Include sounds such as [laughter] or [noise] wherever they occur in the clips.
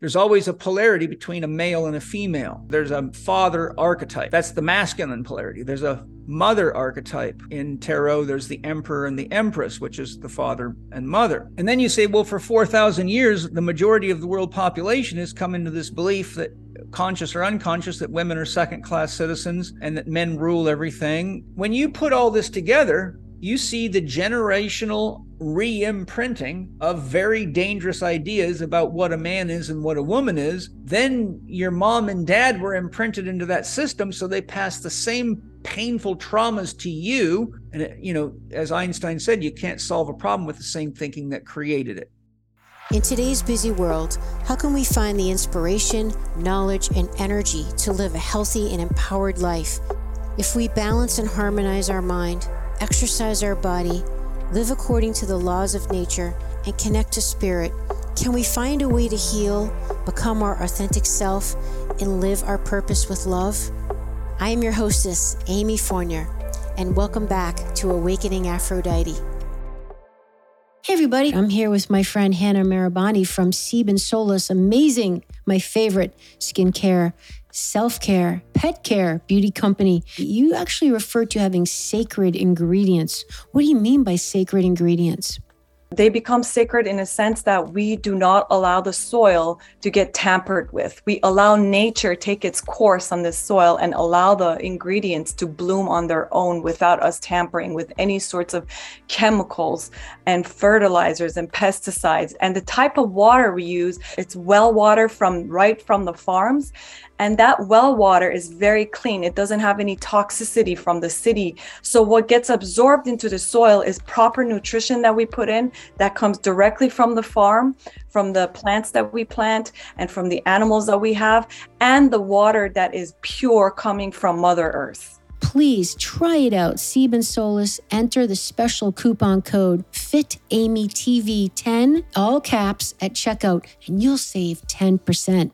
There's always a polarity between a male and a female. There's a father archetype. That's the masculine polarity. There's a mother archetype. In tarot, there's the emperor and the empress, which is the father and mother. And then you say, well, for 4,000 years, the majority of the world population has come into this belief that conscious or unconscious that women are second class citizens and that men rule everything. When you put all this together, you see the generational re imprinting of very dangerous ideas about what a man is and what a woman is. Then your mom and dad were imprinted into that system, so they pass the same painful traumas to you. And, you know, as Einstein said, you can't solve a problem with the same thinking that created it. In today's busy world, how can we find the inspiration, knowledge, and energy to live a healthy and empowered life? If we balance and harmonize our mind, exercise our body, live according to the laws of nature, and connect to spirit, can we find a way to heal, become our authentic self, and live our purpose with love? I am your hostess, Amy Fournier, and welcome back to Awakening Aphrodite. Hey, everybody, I'm here with my friend Hannah Marabani from Sebin Solus. Amazing, my favorite skincare self care, pet care, beauty company. You actually refer to having sacred ingredients. What do you mean by sacred ingredients? they become sacred in a sense that we do not allow the soil to get tampered with. We allow nature take its course on this soil and allow the ingredients to bloom on their own without us tampering with any sorts of chemicals and fertilizers and pesticides. And the type of water we use, it's well water from right from the farms and that well water is very clean it doesn't have any toxicity from the city so what gets absorbed into the soil is proper nutrition that we put in that comes directly from the farm from the plants that we plant and from the animals that we have and the water that is pure coming from mother earth please try it out. Sebin Solus, enter the special coupon code FITAMYTV10, all caps at checkout, and you'll save 10%.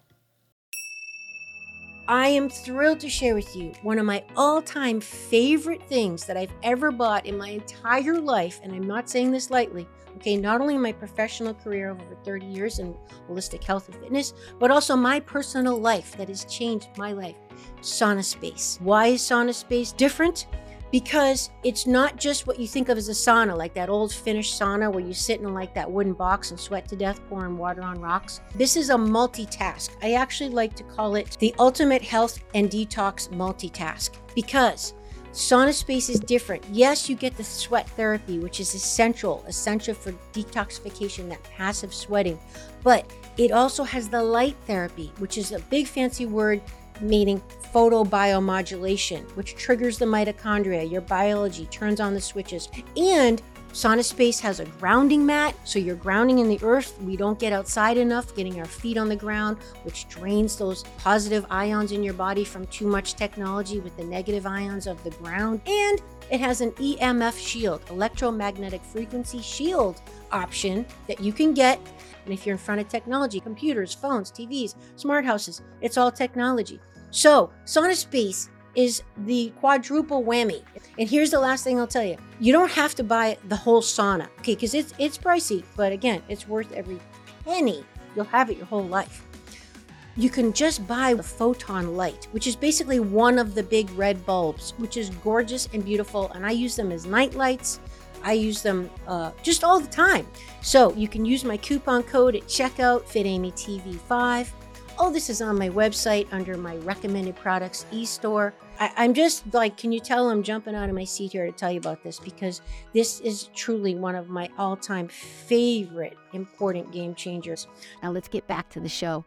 I am thrilled to share with you one of my all time favorite things that I've ever bought in my entire life. And I'm not saying this lightly. Okay, not only my professional career of over 30 years in holistic health and fitness, but also my personal life that has changed my life. Sauna Space. Why is Sauna Space different? Because it's not just what you think of as a sauna, like that old Finnish sauna where you sit in like that wooden box and sweat to death pouring water on rocks. This is a multitask. I actually like to call it the ultimate health and detox multitask because sauna space is different. Yes, you get the sweat therapy, which is essential, essential for detoxification, that passive sweating, but it also has the light therapy, which is a big fancy word meaning photobiomodulation, which triggers the mitochondria. Your biology turns on the switches. And Sauna Space has a grounding mat, so you're grounding in the earth. We don't get outside enough, getting our feet on the ground, which drains those positive ions in your body from too much technology with the negative ions of the ground. And it has an EMF shield, electromagnetic frequency shield option that you can get. And if you're in front of technology, computers, phones, TVs, smart houses, it's all technology. So, Sauna Space is the quadruple whammy. And here's the last thing I'll tell you. You don't have to buy the whole sauna, okay? Because it's it's pricey, but again, it's worth every penny. You'll have it your whole life. You can just buy the photon light, which is basically one of the big red bulbs, which is gorgeous and beautiful. And I use them as night lights. I use them uh, just all the time. So you can use my coupon code at checkout, FitAmyTV5 all this is on my website under my recommended products e-store. I, am just like, can you tell I'm jumping out of my seat here to tell you about this because this is truly one of my all-time favorite important game changers. Now let's get back to the show.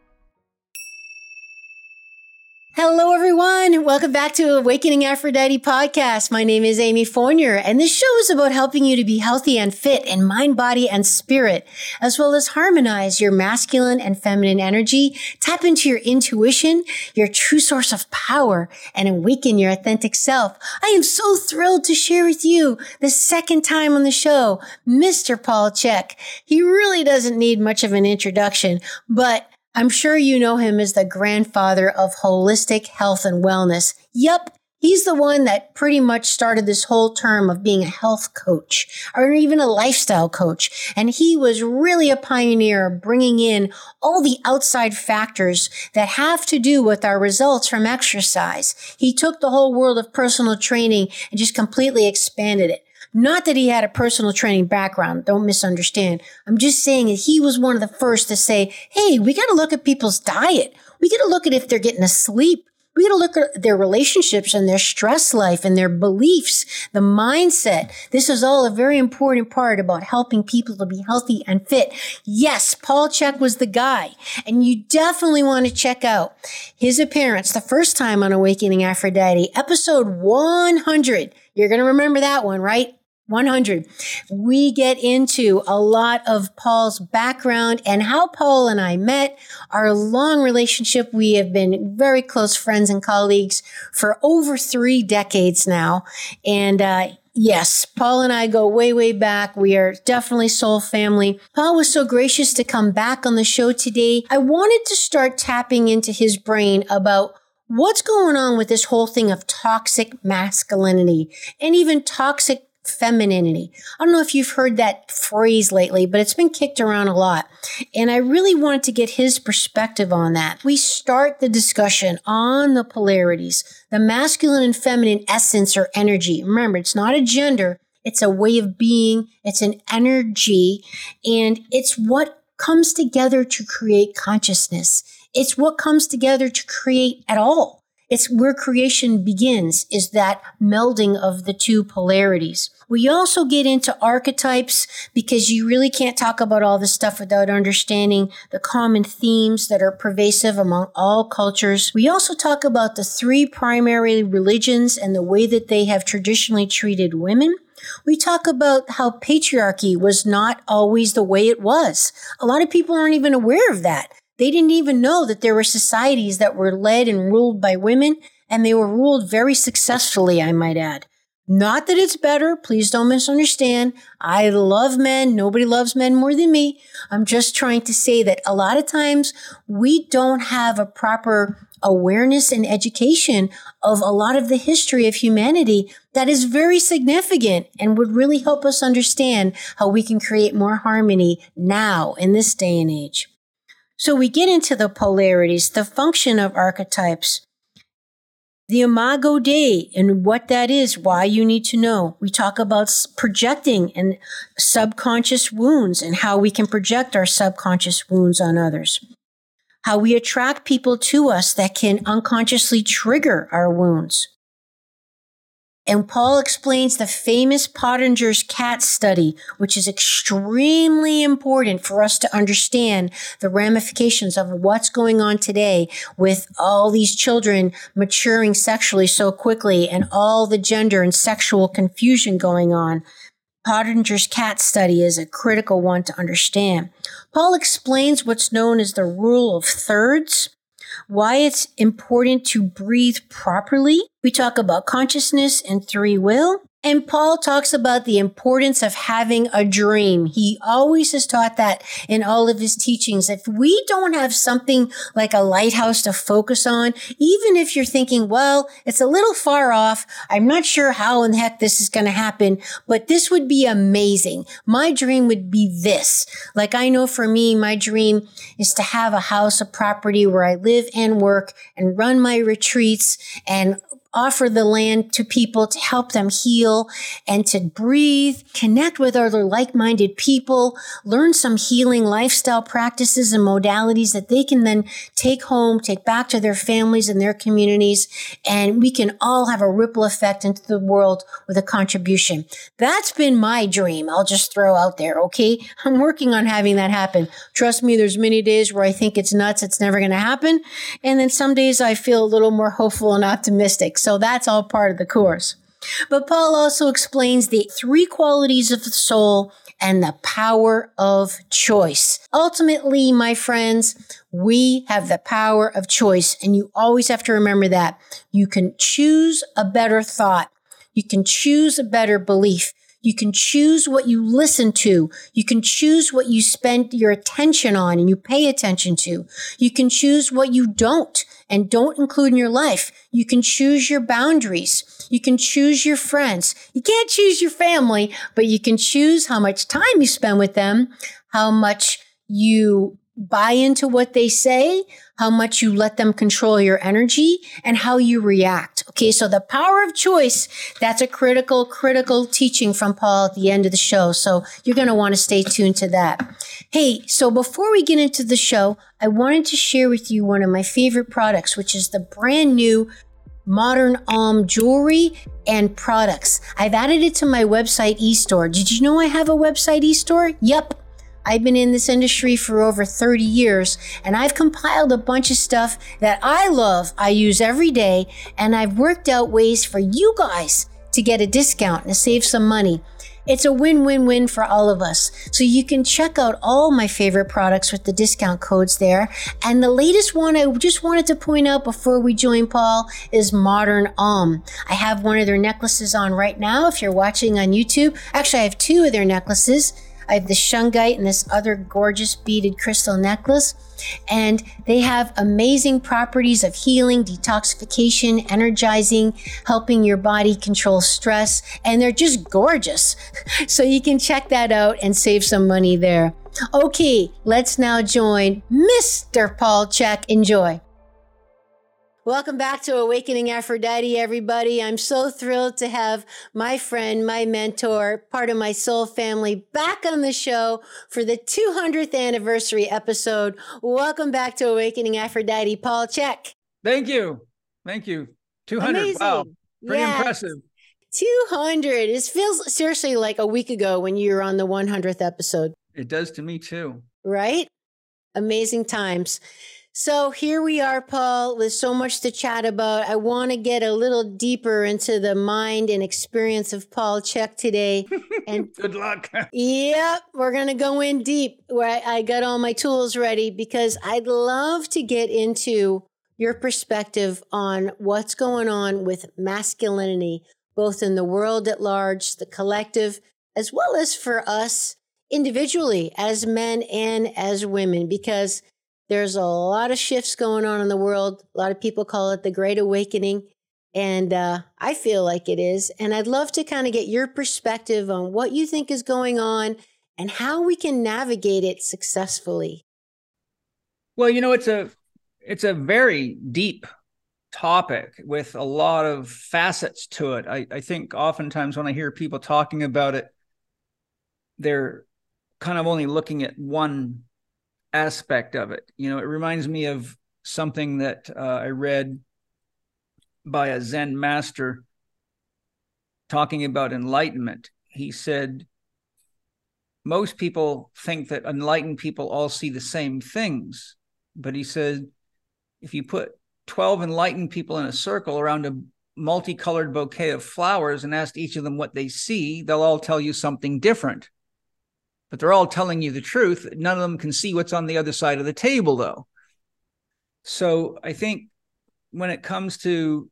Hello, everyone. Welcome back to Awakening Aphrodite podcast. My name is Amy Fournier, and this show is about helping you to be healthy and fit in mind, body, and spirit, as well as harmonize your masculine and feminine energy, tap into your intuition, your true source of power, and awaken your authentic self. I am so thrilled to share with you the second time on the show, Mr. Paul Chek. He really doesn't need much of an introduction, but I'm sure you know him as the grandfather of holistic health and wellness. Yup, He's the one that pretty much started this whole term of being a health coach or even a lifestyle coach. And he was really a pioneer bringing in all the outside factors that have to do with our results from exercise. He took the whole world of personal training and just completely expanded it. Not that he had a personal training background. Don't misunderstand. I'm just saying that he was one of the first to say, Hey, we got to look at people's diet. We got to look at if they're getting asleep. We got to look at their relationships and their stress life and their beliefs, the mindset. This is all a very important part about helping people to be healthy and fit. Yes, Paul Chek was the guy. And you definitely want to check out his appearance the first time on Awakening Aphrodite, episode 100. You're going to remember that one, right? 100. We get into a lot of Paul's background and how Paul and I met, our long relationship. We have been very close friends and colleagues for over three decades now. And, uh, Yes, Paul and I go way, way back. We are definitely soul family. Paul was so gracious to come back on the show today. I wanted to start tapping into his brain about what's going on with this whole thing of toxic masculinity and even toxic femininity. I don't know if you've heard that phrase lately, but it's been kicked around a lot. And I really wanted to get his perspective on that. We start the discussion on the polarities, the masculine and feminine essence or energy. Remember, it's not a gender. It's a way of being. It's an energy and it's what comes together to create consciousness. It's what comes together to create at all. It's where creation begins is that melding of the two polarities. We also get into archetypes because you really can't talk about all this stuff without understanding the common themes that are pervasive among all cultures. We also talk about the three primary religions and the way that they have traditionally treated women. We talk about how patriarchy was not always the way it was. A lot of people aren't even aware of that. They didn't even know that there were societies that were led and ruled by women, and they were ruled very successfully, I might add. Not that it's better. Please don't misunderstand. I love men. Nobody loves men more than me. I'm just trying to say that a lot of times we don't have a proper awareness and education of a lot of the history of humanity that is very significant and would really help us understand how we can create more harmony now in this day and age. So we get into the polarities, the function of archetypes the Imago Dei and what that is, why you need to know. We talk about projecting and subconscious wounds and how we can project our subconscious wounds on others. How we attract people to us that can unconsciously trigger our wounds. And Paul explains the famous Pottenger's cat study, which is extremely important for us to understand the ramifications of what's going on today with all these children maturing sexually so quickly and all the gender and sexual confusion going on. Pottenger's cat study is a critical one to understand. Paul explains what's known as the rule of thirds why it's important to breathe properly. We talk about consciousness and free will. And Paul talks about the importance of having a dream. He always has taught that in all of his teachings. If we don't have something like a lighthouse to focus on, even if you're thinking, well, it's a little far off. I'm not sure how in the heck this is going to happen, but this would be amazing. My dream would be this. Like I know for me, my dream is to have a house, a property where I live and work and run my retreats and offer the land to people to help them heal and to breathe, connect with other like-minded people, learn some healing lifestyle practices and modalities that they can then take home, take back to their families and their communities. And we can all have a ripple effect into the world with a contribution. That's been my dream. I'll just throw out there. Okay. I'm working on having that happen. Trust me, there's many days where I think it's nuts. It's never going to happen. And then some days I feel a little more hopeful and optimistic. So that's all part of the course. But Paul also explains the three qualities of the soul and the power of choice. Ultimately, my friends, we have the power of choice, and you always have to remember that. You can choose a better thought. You can choose a better belief. You can choose what you listen to. You can choose what you spend your attention on and you pay attention to. You can choose what you don't and don't include in your life. You can choose your boundaries. You can choose your friends. You can't choose your family, but you can choose how much time you spend with them, how much you buy into what they say, how much you let them control your energy, and how you react. Okay, so the power of choice, that's a critical, critical teaching from Paul at the end of the show. So you're going to want to stay tuned to that. Hey, so before we get into the show, I wanted to share with you one of my favorite products, which is the brand new modern Om jewelry and products. I've added it to my website e-store. Did you know I have a website e-store? Yep. I've been in this industry for over 30 years and I've compiled a bunch of stuff that I love, I use every day, and I've worked out ways for you guys to get a discount and save some money. It's a win win win for all of us. So you can check out all my favorite products with the discount codes there. And the latest one I just wanted to point out before we join Paul is Modern Om. I have one of their necklaces on right now if you're watching on YouTube. Actually, I have two of their necklaces. I have the shungite and this other gorgeous beaded crystal necklace. And they have amazing properties of healing, detoxification, energizing, helping your body control stress. And they're just gorgeous. [laughs] So you can check that out and save some money there. Okay, let's now join Mr. Paul Chek. Enjoy. Welcome back to Awakening Aphrodite, everybody. I'm so thrilled to have my friend, my mentor, part of my soul family back on the show for the 200th anniversary episode. Welcome back to Awakening Aphrodite, Paul Chek. Thank you. Thank you. 200. Amazing. Wow. Pretty yes. impressive. 200. It feels seriously like a week ago when you were on the 100th episode. It does to me too. Right? Amazing times. So here we are, Paul, with so much to chat about. I want to get a little deeper into the mind and experience of Paul Chek today. [laughs] And good luck. [laughs] yep, we're going to go in deep where I, I got all my tools ready because I'd love to get into your perspective on what's going on with masculinity, both in the world at large, the collective, as well as for us individually as men and as women, because there's a lot of shifts going on in the world. A lot of people call it the Great Awakening. And uh, I feel like it is. And I'd love to kind of get your perspective on what you think is going on and how we can navigate it successfully. Well, you know, it's a it's a very deep topic with a lot of facets to it. I, I think oftentimes when I hear people talking about it, they're kind of only looking at one aspect of it. You know, it reminds me of something that uh, I read by a Zen master talking about enlightenment. He said, most people think that enlightened people all see the same things. But he said, if you put 12 enlightened people in a circle around a multicolored bouquet of flowers and asked each of them what they see, they'll all tell you something different but they're all telling you the truth. None of them can see what's on the other side of the table, though. So I think when it comes to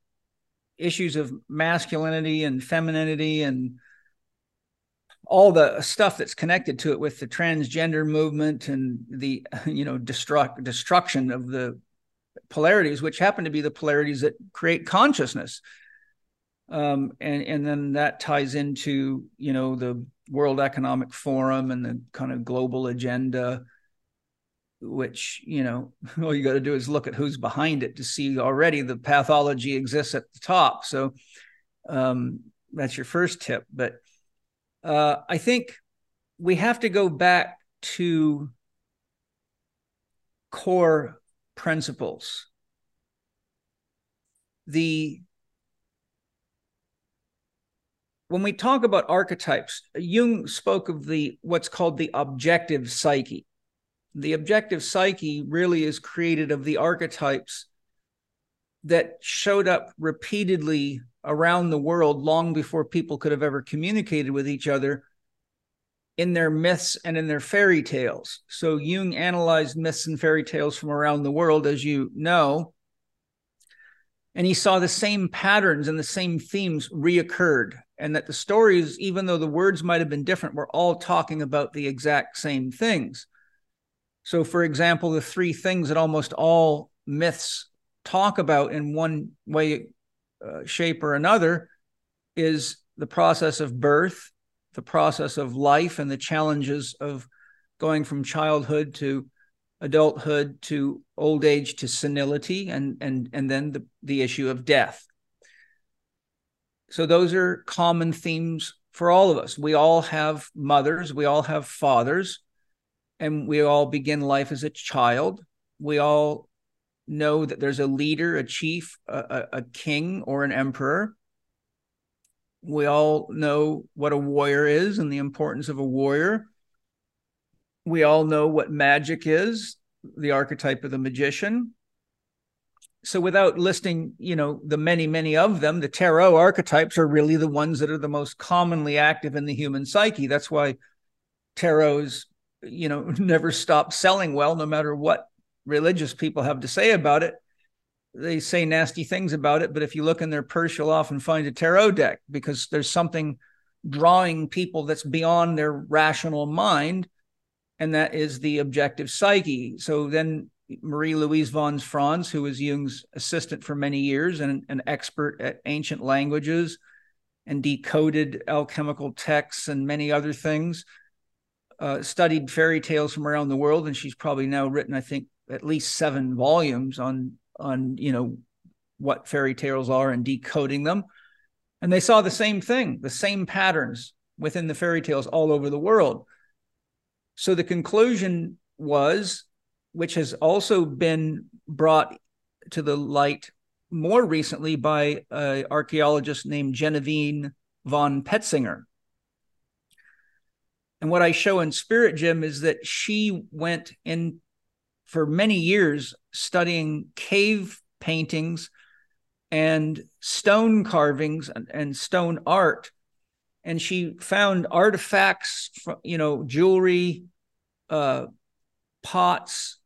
issues of masculinity and femininity and all the stuff that's connected to it with the transgender movement and the [laughs] you know destruct destruction of the polarities which happen to be the polarities that create consciousness um, and and then that ties into you know the World Economic Forum and the kind of global agenda, which, you know, [laughs] all you got to do is look at who's behind it to see already the pathology exists at the top. So um, that's your first tip. But uh, I think we have to go back to core principles. The when we talk about archetypes, Jung spoke of the what's called the objective psyche. The objective psyche really is created of the archetypes that showed up repeatedly around the world long before people could have ever communicated with each other in their myths and in their fairy tales. So Jung analyzed myths and fairy tales from around the world, as you know. And he saw the same patterns and the same themes reoccurred, and that the stories, even though the words might have been different, were all talking about the exact same things. So, for example, the three things that almost all myths talk about in one way, uh, shape, or another is the process of birth, the process of life, and the challenges of going from childhood to adulthood to old age to senility and and and then the, the issue of death so those are common themes for all of us. We all have mothers we all have fathers and we all begin life as a child. We all know that there's a leader a chief a, a, king or an emperor. We all know what a warrior is and the importance of a warrior. We all know what magic is, the archetype of the magician. So without listing, you know, the many, many of them, the tarot archetypes are really the ones that are the most commonly active in the human psyche. That's why tarots, you know, [laughs] never stop selling well, no matter what religious people have to say about it. They say nasty things about it, but if you look in their purse, you'll often find a tarot deck because there's something drawing people that's beyond their rational mind and that is the objective psyche. So then Marie Louise von Franz, who was Jung's assistant for many years and an expert at ancient languages and decoded alchemical texts and many other things, uh, studied fairy tales from around the world, and she's probably now written, I think, at least seven volumes on on you know what fairy tales are and decoding them. And they saw the same thing, the same patterns within the fairy tales all over the world. So the conclusion was, which has also been brought to the light more recently by an archaeologist named Genevieve von Petzinger. And what I show in Spirit Gym is that she went in for many years studying cave paintings and stone carvings and, and stone art and she found artifacts, you know, jewelry, uh, pots,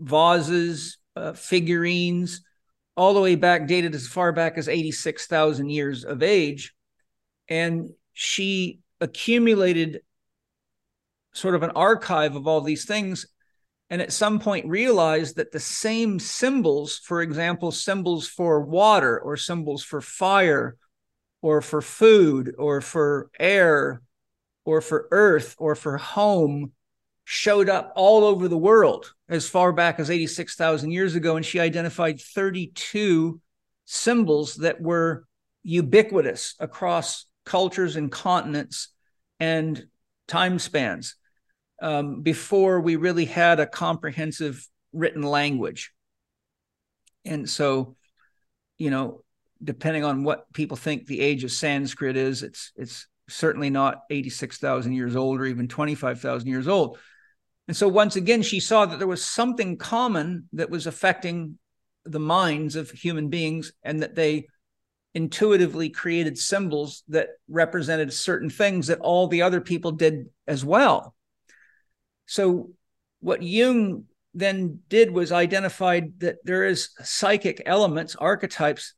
vases, uh, figurines, all the way back, dated as far back as 86,000 years of age. And she accumulated sort of an archive of all these things. And at some point realized that the same symbols, for example, symbols for water or symbols for fire or for food or for air or for earth or for home showed up all over the world as far back as 86,000 years ago. And she identified 32 symbols that were ubiquitous across cultures and continents and time spans um, before we really had a comprehensive written language. And so, you know, depending on what people think the age of Sanskrit is, it's it's certainly not 86,000 years old or even 25,000 years old. And so once again, she saw that there was something common that was affecting the minds of human beings and that they intuitively created symbols that represented certain things that all the other people did as well. So what Jung then did was identified that there is psychic elements, archetypes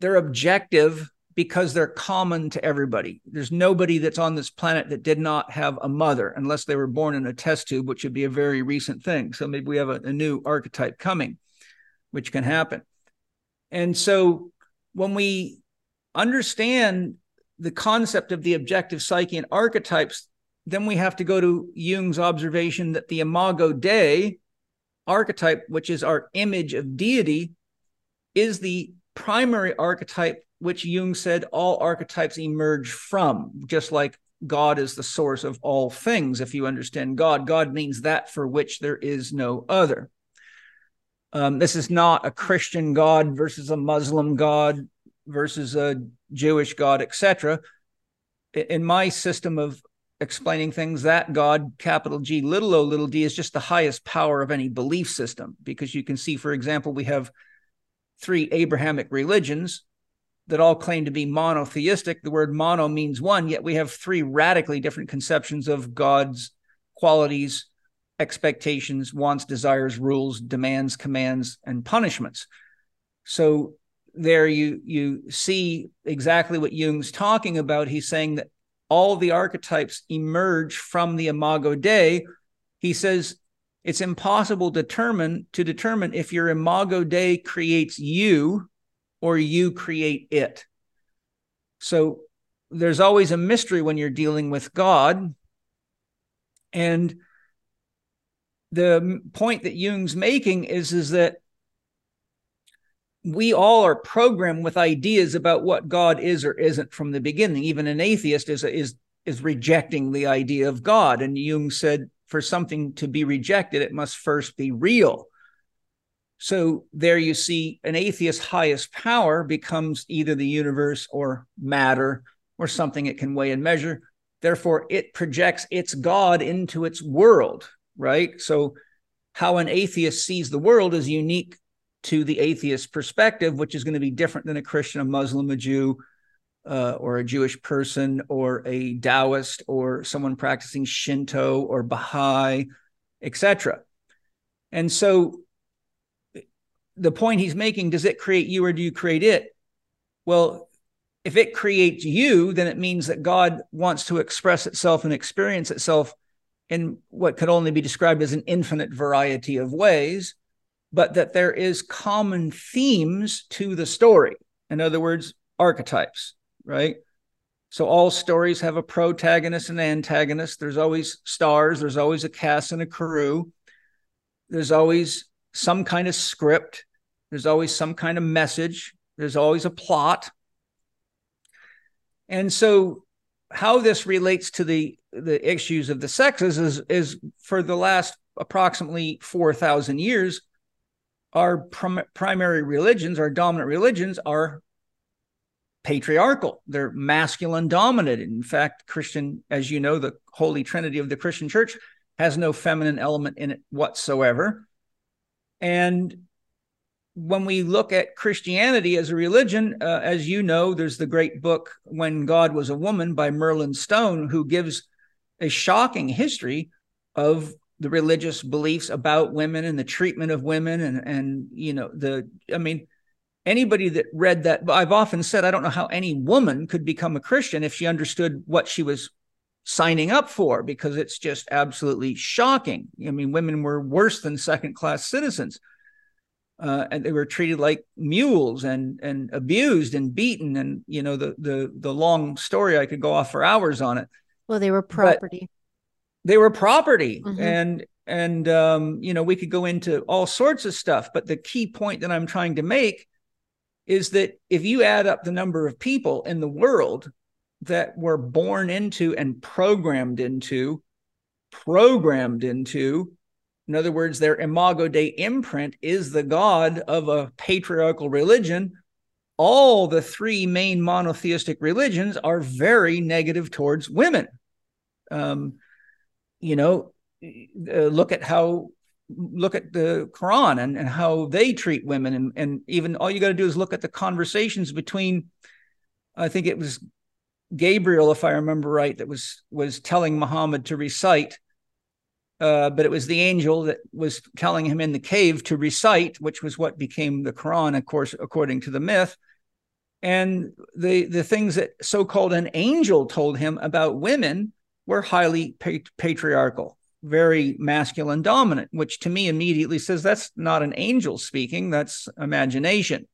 they're objective because they're common to everybody. There's nobody that's on this planet that did not have a mother, unless they were born in a test tube, which would be a very recent thing. So maybe we have a, a new archetype coming, which can happen. And so when we understand the concept of the objective psyche and archetypes, then we have to go to Jung's observation that the imago Dei archetype, which is our image of deity, is the primary archetype, which Jung said all archetypes emerge from, just like God is the source of all things. If you understand God, God means that for which there is no other. Um, this is not a Christian God versus a Muslim God versus a Jewish God, etc. In my system of explaining things, that God, capital G, little o, little d, is just the highest power of any belief system. Because you can see, for example, we have three Abrahamic religions that all claim to be monotheistic. The word mono means one, yet we have three radically different conceptions of God's qualities, expectations, wants, desires, rules, demands, commands, and punishments. So there you you see exactly what Jung's talking about. He's saying that all the archetypes emerge from the imago Dei. He says it's impossible to determine to determine if your imago Dei creates you or you create it. So there's always a mystery when you're dealing with God. And the point that Jung's making is, is that we all are programmed with ideas about what God is or isn't from the beginning. Even an atheist is is is rejecting the idea of God. And Jung said, for something to be rejected, it must first be real. So there you see an atheist's highest power becomes either the universe or matter or something it can weigh and measure. Therefore, it projects its God into its world, right? So, how an atheist sees the world is unique to the atheist perspective, which is going to be different than a Christian, a Muslim, a Jew, uh, or a Jewish person, or a Taoist, or someone practicing Shinto or Baha'i, etc. And so, the point he's making: does it create you, or do you create it? Well, if it creates you, then it means that God wants to express itself and experience itself in what could only be described as an infinite variety of ways, but that there is common themes to the story. In other words, archetypes, right? So all stories have a protagonist and antagonist. There's always stars, there's always a cast and a crew. There's always some kind of script, there's always some kind of message, there's always a plot. And so how this relates to the the issues of the sexes is is for the last approximately 4000 years our prim- primary religions our dominant religions are patriarchal. They're masculine dominated in fact christian as you know the holy trinity of the christian church has no feminine element in it whatsoever and when we look at Christianity as a religion, uh, as you know, there's the great book When God Was a Woman by Merlin Stone, who gives a shocking history of the religious beliefs about women and the treatment of women and and you know the I mean anybody that read that I've often said I don't know how any woman could become a Christian if she understood what she was signing up for because it's just absolutely shocking. I mean women were worse than second class citizens uh, and they were treated like mules and and abused and beaten and you know the the the long story I could go off for hours on it. Well, they were property. But they were property, mm-hmm. and and um, you know we could go into all sorts of stuff. But the key point that I'm trying to make is that if you add up the number of people in the world that were born into and programmed into, programmed into in other words, their imago Dei imprint is the God of a patriarchal religion. All the three main monotheistic religions are very negative towards women. Um, you know, uh, look at how look at the Quran and, and how they treat women, and, and even all you got to do is look at the conversations between. I think it was Gabriel, if I remember right, that was was telling Muhammad to recite uh, but it was the angel that was telling him in the cave to recite, which was what became the Quran, of course, according to the myth. And the the things that so-called an angel told him about women were highly pat- patriarchal, very masculine dominant, which to me immediately says that's not an angel speaking, that's imagination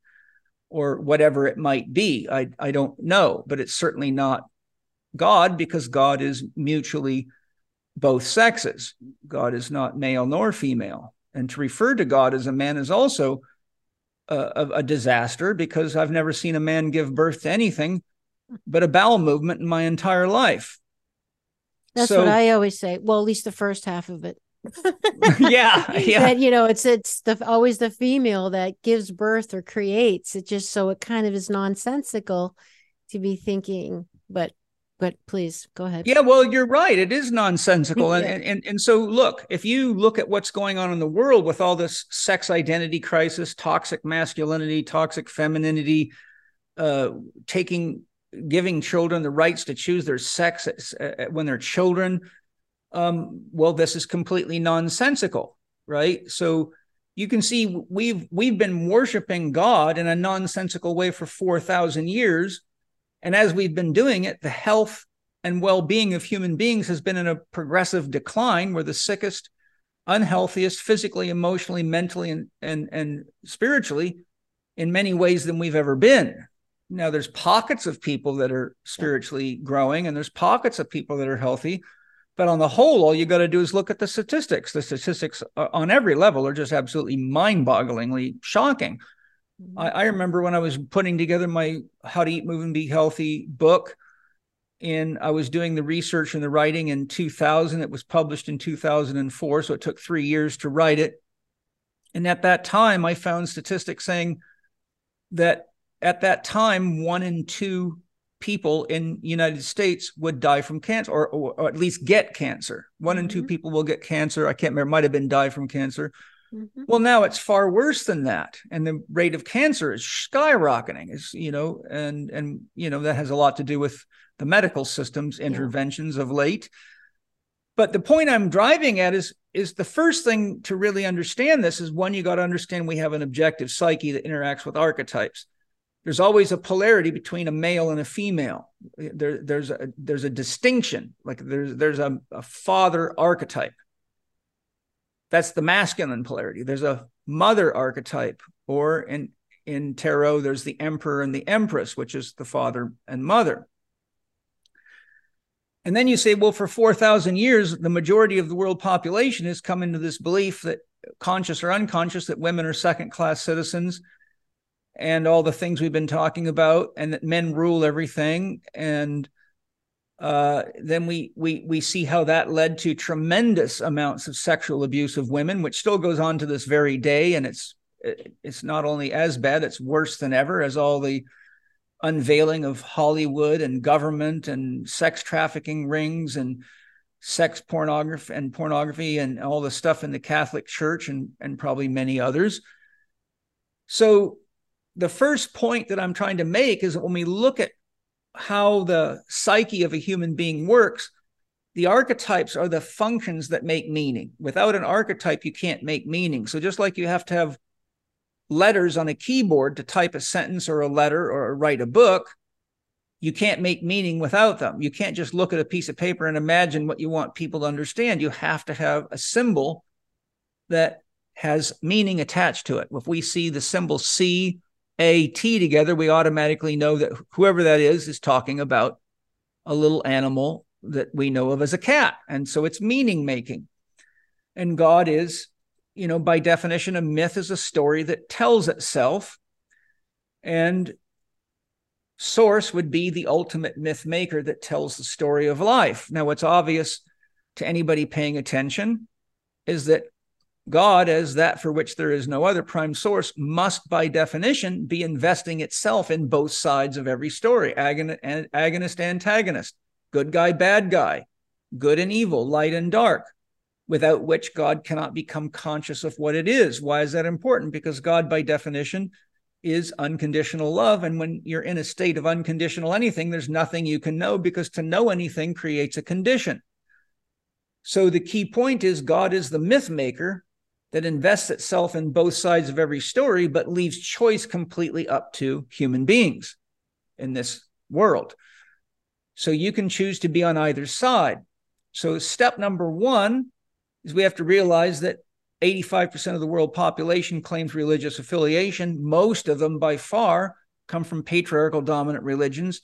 or whatever it might be. I I don't know, but it's certainly not God because God is mutually both sexes. God is not male nor female. And to refer to God as a man is also a, a, disaster because I've never seen a man give birth to anything but a bowel movement in my entire life. That's so, what I always say. Well, at least the first half of it. [laughs] [laughs] yeah, yeah. That you know, it's it's the always the female that gives birth or creates. It just so it kind of is nonsensical to be thinking, but but please go ahead. Yeah, well, you're right. It is nonsensical. yeah. [laughs] and, and, and so, look, if you look at what's going on in the world with all this sex identity crisis, toxic masculinity, toxic femininity, uh, taking, giving children the rights to choose their sex when they're children, um, well, this is completely nonsensical, right? So, you can see we've we've been worshiping God in a nonsensical way for 4000 years. And as we've been doing it the health and well-being of human beings has been in a progressive decline. Where the sickest unhealthiest physically emotionally mentally and and and spiritually in many ways than we've ever been. Now there's pockets of people that are spiritually growing and there's pockets of people that are healthy but on the whole, all you got to do is look at the statistics. The statistics uh, on every level are just absolutely mind bogglingly shocking. Mm-hmm. I, I, remember when I was putting together my How to Eat, Move, and Be Healthy book, and I was doing the research and the writing in 2000. It was published in 2004. So it took three years to write it. And at that time, I found statistics saying that at that time, one in two people in United States would die from cancer or, or, or at least get cancer. One mm-hmm. in two mm-hmm. people will get cancer. I can't remember, might have been die from cancer. Mm-hmm. Well, now it's far worse than that. And the rate of cancer is skyrocketing, is, you know, and, and, you know, that has a lot to do with the medical system's interventions yeah. of late. But the point I'm driving at is, is the first thing to really understand this is one, you got to understand we have an objective psyche that interacts with archetypes there's always a polarity between a male and a female. There, there's a there's a distinction. Like there's there's a, a father archetype. That's the masculine polarity. There's a mother archetype, or in in tarot, there's the emperor and the empress, which is the father and mother. And then you say, well, for 4,000 years, the majority of the world population has come into this belief that, conscious or unconscious, that women are second class citizens and all the things we've been talking about, and that men rule everything. And uh, then we we we see how that led to tremendous amounts of sexual abuse of women, which still goes on to this very day, and it's it's not only as bad; it's worse than ever, as all the unveiling of Hollywood and government and sex trafficking rings and sex pornography and pornography and all the stuff in the Catholic Church and and probably many others. So the first point that I'm trying to make is that when we look at how the psyche of a human being works, the archetypes are the functions that make meaning. Without an archetype, you can't make meaning. So just like you have to have letters on a keyboard to type a sentence or a letter or write a book, you can't make meaning without them. You can't just look at a piece of paper and imagine what you want people to understand. You have to have a symbol that has meaning attached to it. If we see the symbol C a T together, we automatically know that whoever that is is talking about a little animal that we know of as a cat. And so it's meaning making. And God is, you know, by definition, a myth is a story that tells itself. And source would be the ultimate myth maker that tells the story of life. Now, what's obvious to anybody paying attention is that God, as that for which there is no other prime source, must by definition be investing itself in both sides of every story agonist, agonist antagonist, good guy, bad guy, good and evil, light and dark, without which God cannot become conscious of what it is. Why is that important? Because God, by definition, is unconditional love. And when you're in a state of unconditional anything, there's nothing you can know because to know anything creates a condition. So the key point is God is the myth maker that invests itself in both sides of every story, but leaves choice completely up to human beings in this world. So you can choose to be on either side. So, step number one is we have to realize that 85% of the world population claims religious affiliation. Most of them, by far, come from patriarchal dominant religions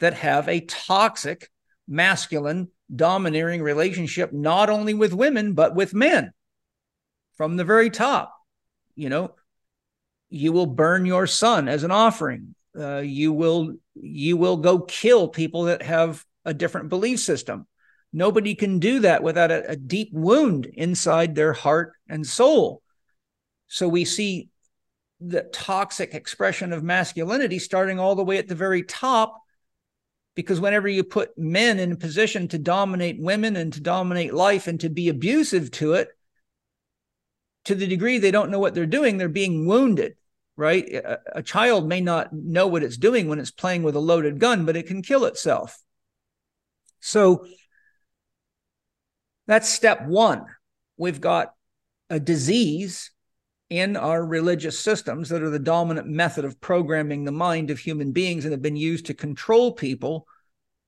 that have a toxic, masculine, domineering relationship, not only with women, but with men from the very top. You know, you will burn your son as an offering. Uh, you will you will go kill people that have a different belief system. Nobody can do that without a, a deep wound inside their heart and soul. So we see the toxic expression of masculinity starting all the way at the very top because whenever you put men in a position to dominate women and to dominate life and to be abusive to it to the degree they don't know what they're doing, they're being wounded, right? A, a, child may not know what it's doing when it's playing with a loaded gun, but it can kill itself. So that's step one. We've got a disease in our religious systems that are the dominant method of programming the mind of human beings and have been used to control people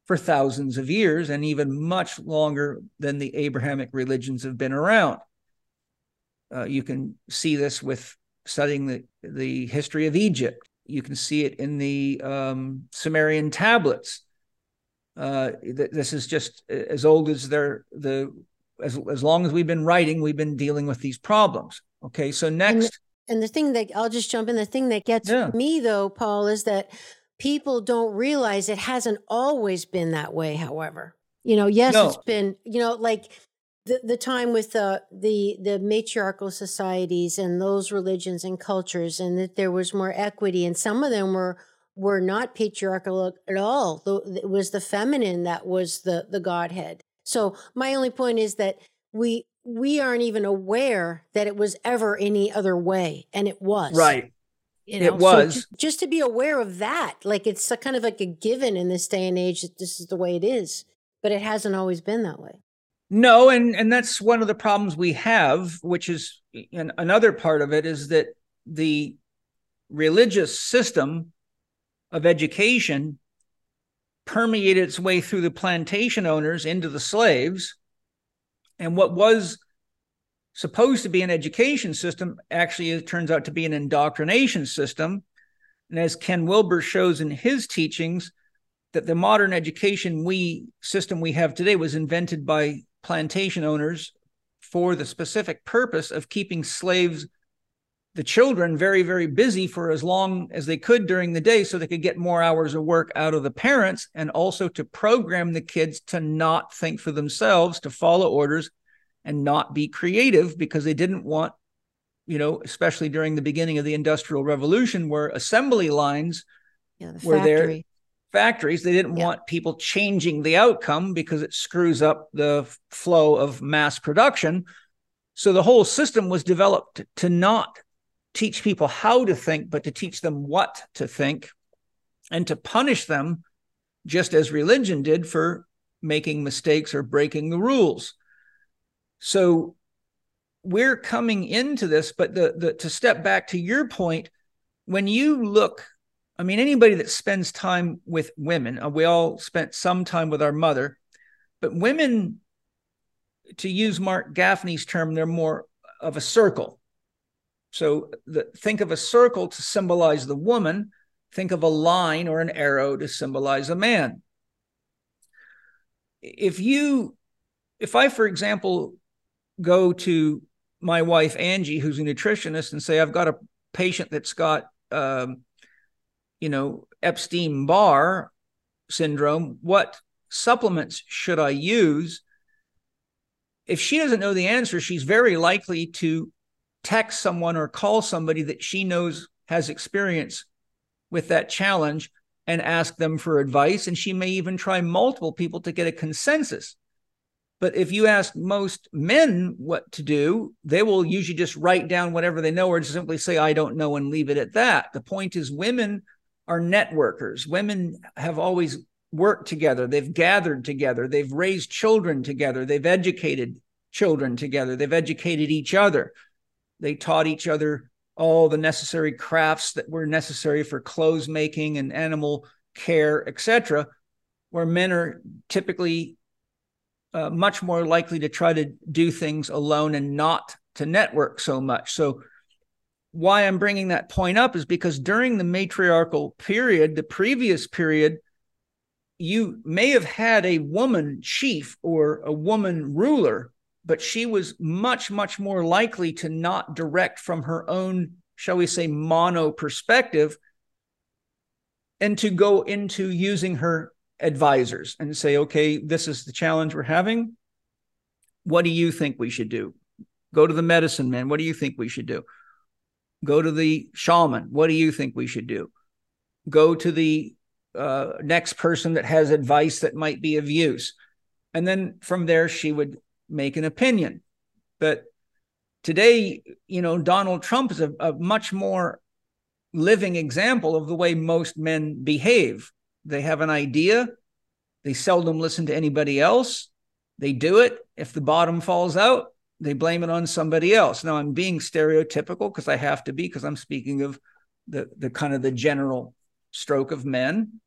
for thousands of years and even much longer than the Abrahamic religions have been around. Uh, you can see this with studying the, the history of Egypt. You can see it in the um, Sumerian tablets. Uh, th- this is just as old as their the as as long as we've been writing, we've been dealing with these problems. Okay, so next. And, and the thing that I'll just jump in. The thing that gets yeah. me though, Paul, is that people don't realize it hasn't always been that way. However, you know, yes, no. it's been you know like the, the time with the, the the matriarchal societies and those religions and cultures and that there was more equity and some of them were were not patriarchal at all. It was the feminine that was the the godhead. So my only point is that we we aren't even aware that it was ever any other way and it was. Right. You know? it was. so just, just to be aware of that like it's a kind of like a given in this day and age that this is the way it is but it hasn't always been that way no, and and that's one of the problems we have, which is and another part of it is that the religious system of education permeated its way through the plantation owners into the slaves, and what was supposed to be an education system actually it turns out to be an indoctrination system. And as Ken Wilber shows in his teachings, that the modern education we system we have today was invented by plantation owners for the specific purpose of keeping slaves the children very very busy for as long as they could during the day so they could get more hours of work out of the parents and also to program the kids to not think for themselves to follow orders and not be creative because they didn't want you know especially during the beginning of the industrial revolution where assembly lines yeah, the were there factories. They didn't yeah. want people changing the outcome because it screws up the flow of mass production. So the whole system was developed to not teach people how to think, but to teach them what to think and to punish them just as religion did for making mistakes or breaking the rules. So we're coming into this, but the, the to step back to your point, when you look I mean, anybody that spends time with women, uh, we all spent some time with our mother, but women, to use Marc Gafni's term, they're more of a circle. So the, think of a circle to symbolize the woman, think of a line or an arrow to symbolize a man. If you, if I, for example, go to my wife, Angie, who's a nutritionist, and say, I've got a patient that's got, um, you know, Epstein Barr syndrome, what supplements should I use? If she doesn't know the answer, she's very likely to text someone or call somebody that she knows has experience with that challenge and ask them for advice. And she may even try multiple people to get a consensus. But if you ask most men what to do, they will usually just write down whatever they know or just simply say, I don't know, and leave it at that. The point is, women are networkers. Women have always worked together, they've gathered together, they've raised children together, they've educated children together, they've educated each other. They taught each other all the necessary crafts that were necessary for clothes making and animal care, etc. Where men are typically uh, much more likely to try to do things alone and not to network so much. So why I'm bringing that point up is because during the matriarchal period, the previous period, you may have had a woman chief or a woman ruler, but she was much, much more likely to not direct from her own, shall we say, mono perspective and to go into using her advisors and say, okay, this is the challenge we're having. What do you think we should do? Go to the medicine man. What do you think we should do? Go to the shaman. What do you think we should do? Go to the uh, next person that has advice that might be of use. And then from there, she would make an opinion. But today, you know, Donald Trump is a, a much more living example of the way most men behave. They have an idea, they seldom listen to anybody else. They do it. If the bottom falls out, they blame it on somebody else. Now I'm being stereotypical because I have to be because I'm speaking of the the kind of the general stroke of men.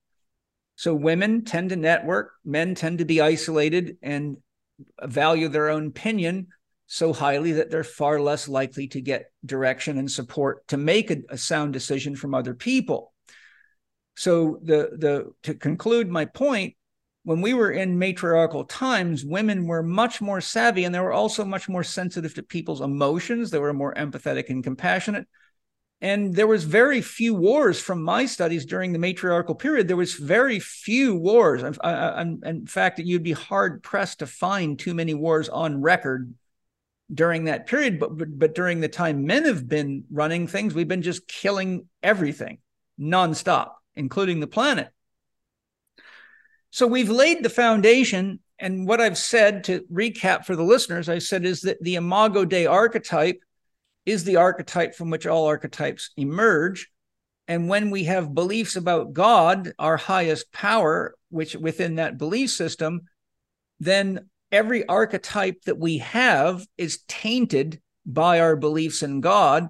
So women tend to network, men tend to be isolated and value their own opinion so highly that they're far less likely to get direction and support to make a, a sound decision from other people. So the the to conclude my point, when we were in matriarchal times, women were much more savvy and they were also much more sensitive to people's emotions. They were more empathetic and compassionate. And there was very few wars from my studies during the matriarchal period. There was very few wars. I, uh, uh, I, in fact, you'd be hard pressed to find too many wars on record during that period. But, but, but during the time men have been running things, we've been just killing everything nonstop, including the planet. So we've laid the foundation. And what I've said to recap for the listeners, I said is that the Imago Dei archetype is the archetype from which all archetypes emerge. And when we have beliefs about God, our highest power, which within that belief system, then every archetype that we have is tainted by our beliefs in God,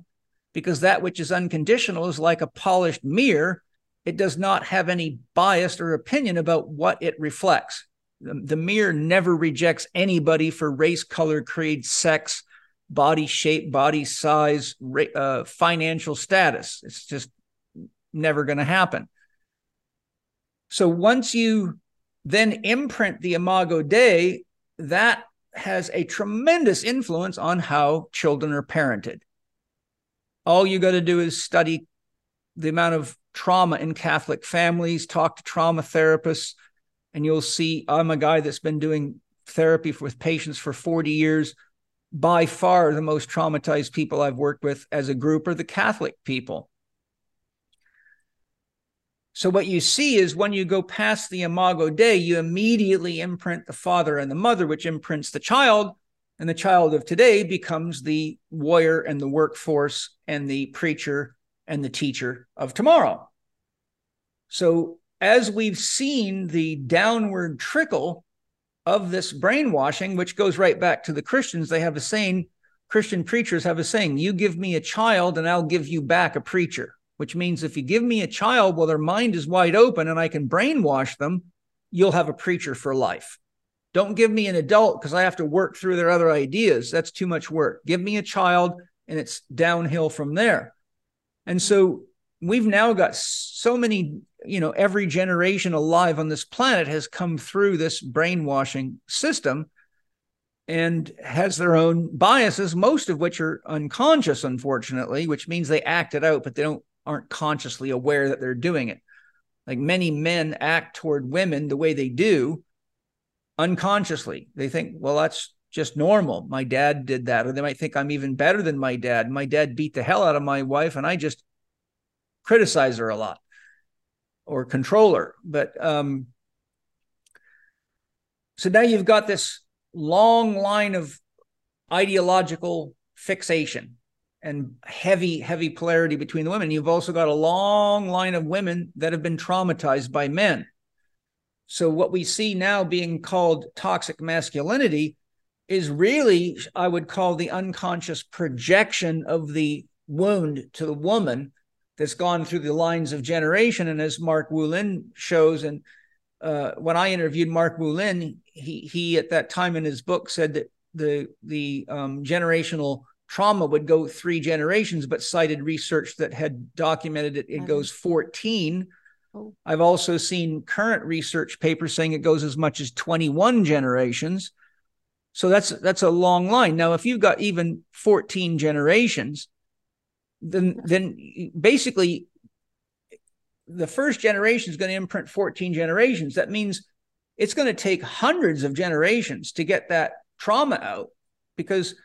because that which is unconditional is like a polished mirror it does not have any bias or opinion about what it reflects. The, the mirror never rejects anybody for race, color, creed, sex, body shape, body size, uh, financial status. It's just never going to happen. So once you then imprint the Imago Dei, that has a tremendous influence on how children are parented. All you got to do is study the amount of trauma in Catholic families, talk to trauma therapists, and you'll see I'm a guy that's been doing therapy with patients for 40 years. By far, the most traumatized people I've worked with as a group are the Catholic people. So, what you see is when you go past the Imago Dei, you immediately imprint the father and the mother, which imprints the child. And the child of today becomes the warrior and the workforce and the preacher and the teacher of tomorrow. So, as we've seen the downward trickle of this brainwashing, which goes right back to the Christians, they have a saying, Christian preachers have a saying, you give me a child and I'll give you back a preacher, which means if you give me a child while their mind is wide open and I can brainwash them, you'll have a preacher for life. Don't give me an adult because I have to work through their other ideas. That's too much work. Give me a child and it's downhill from there. And so we've now got so many, you know, every generation alive on this planet has come through this brainwashing system and has their own biases, most of which are unconscious, unfortunately, which means they act it out, but they don't aren't consciously aware that they're doing it. Like many men act toward women the way they do unconsciously. They think, well, that's just normal. My dad did that. Or they might think I'm even better than my dad. My dad beat the hell out of my wife and I just criticize her a lot or control her. But um, so now you've got this long line of ideological fixation and heavy, heavy polarity between the women. You've also got a long line of women that have been traumatized by men. So, what we see now being called toxic masculinity is really, I would call the unconscious projection of the wound to the woman that's gone through the lines of generation. And as Mark Wolynn shows, and uh, when I interviewed Mark Wolynn, he he at that time in his book said that the the um, generational trauma would go three generations, but cited research that had documented it. It goes 14. Oh. I've also seen current research papers saying it goes as much as 21 generations. So that's that's a long line. Now, if you've got even 14 generations, then then basically the first generation is going to imprint 14 generations. That means it's going to take hundreds of generations to get that trauma out because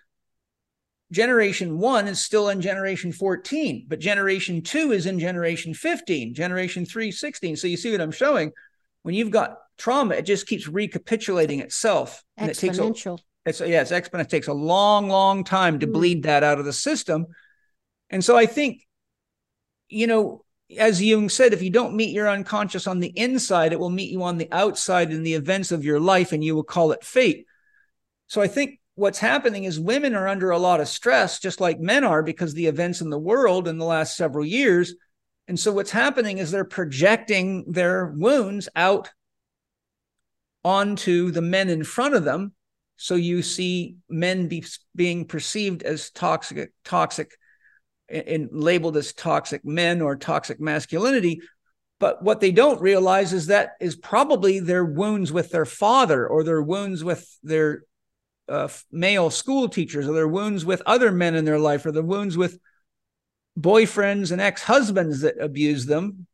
generation one is still in generation 14, but generation two is in generation 15, generation three, 16. So you see what I'm showing? When you've got trauma, it just keeps recapitulating itself. And it takes a, it's yeah, it's exponential. It takes a long, long time to mm. bleed that out of the system. And so I think, you know, as Jung said, if you don't meet your unconscious on the inside, it will meet you on the outside in the events of your life, and you will call it fate. So I think what's happening is women are under a lot of stress, just like men are, because the events in the world in the last several years. And so what's happening is they're projecting their wounds out onto the men in front of them. So you see men be, being perceived as toxic, toxic, and labeled as toxic men or toxic masculinity. But what they don't realize is that is probably their wounds with their father or their wounds with their uh, male school teachers or their wounds with other men in their life or the wounds with boyfriends and ex-husbands that abuse them.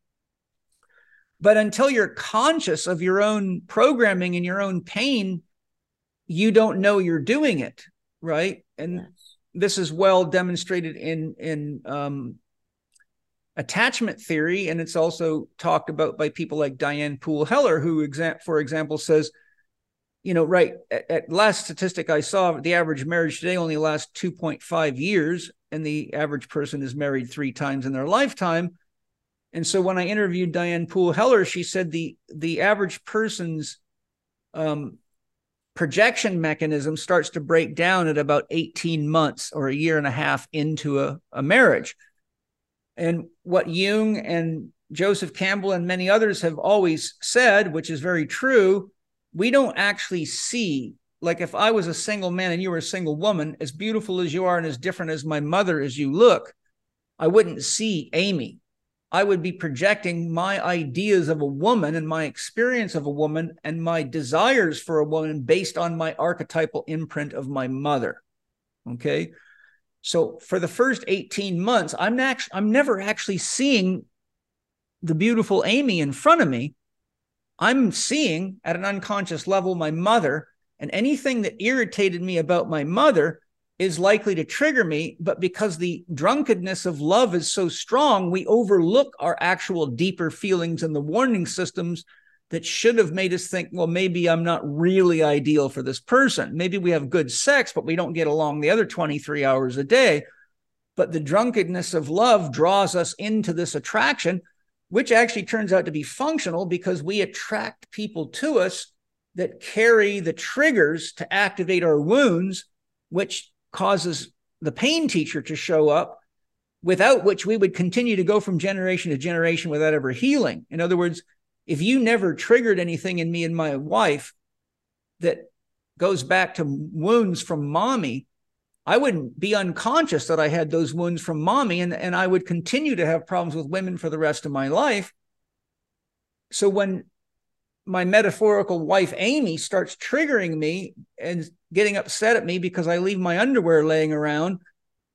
But until you're conscious of your own programming and your own pain you don't know you're doing it right? And yes. this is well demonstrated in in um, attachment theory. And it's also talked about by people like diane poole heller who for example says you know, right at, at, last statistic I saw, the average marriage today only lasts 2.5 years, and the average person is married three times in their lifetime. And so when I interviewed Diane Poole Heller, she said the the average person's um, projection mechanism starts to break down at about 18 months or a year and a half into a, a marriage. And what Jung and Joseph Campbell and many others have always said, which is very true, we don't actually see like if I was a single man and you were a single woman, as beautiful as you are and as different as my mother as you look, I wouldn't see Amy. I would be projecting my ideas of a woman and my experience of a woman and my desires for a woman based on my archetypal imprint of my mother. Okay. So for the first 18 months, I'm not, I'm never actually seeing the beautiful Amy in front of me. I'm seeing at an unconscious level my mother, and anything that irritated me about my mother is likely to trigger me. But because the drunkenness of love is so strong, we overlook our actual deeper feelings and the warning systems that should have made us think, well, maybe I'm not really ideal for this person. Maybe we have good sex, but we don't get along the other 23 hours a day. But the drunkenness of love draws us into this attraction which actually turns out to be functional because we attract people to us that carry the triggers to activate our wounds, which causes the pain teacher to show up, without which we would continue to go from generation to generation without ever healing. In other words, if you never triggered anything in me and my wife that goes back to wounds from mommy, I wouldn't be unconscious that I had those wounds from mommy, and, and I would continue to have problems with women for the rest of my life. So when my metaphorical wife, Amy, starts triggering me and getting upset at me because I leave my underwear laying around,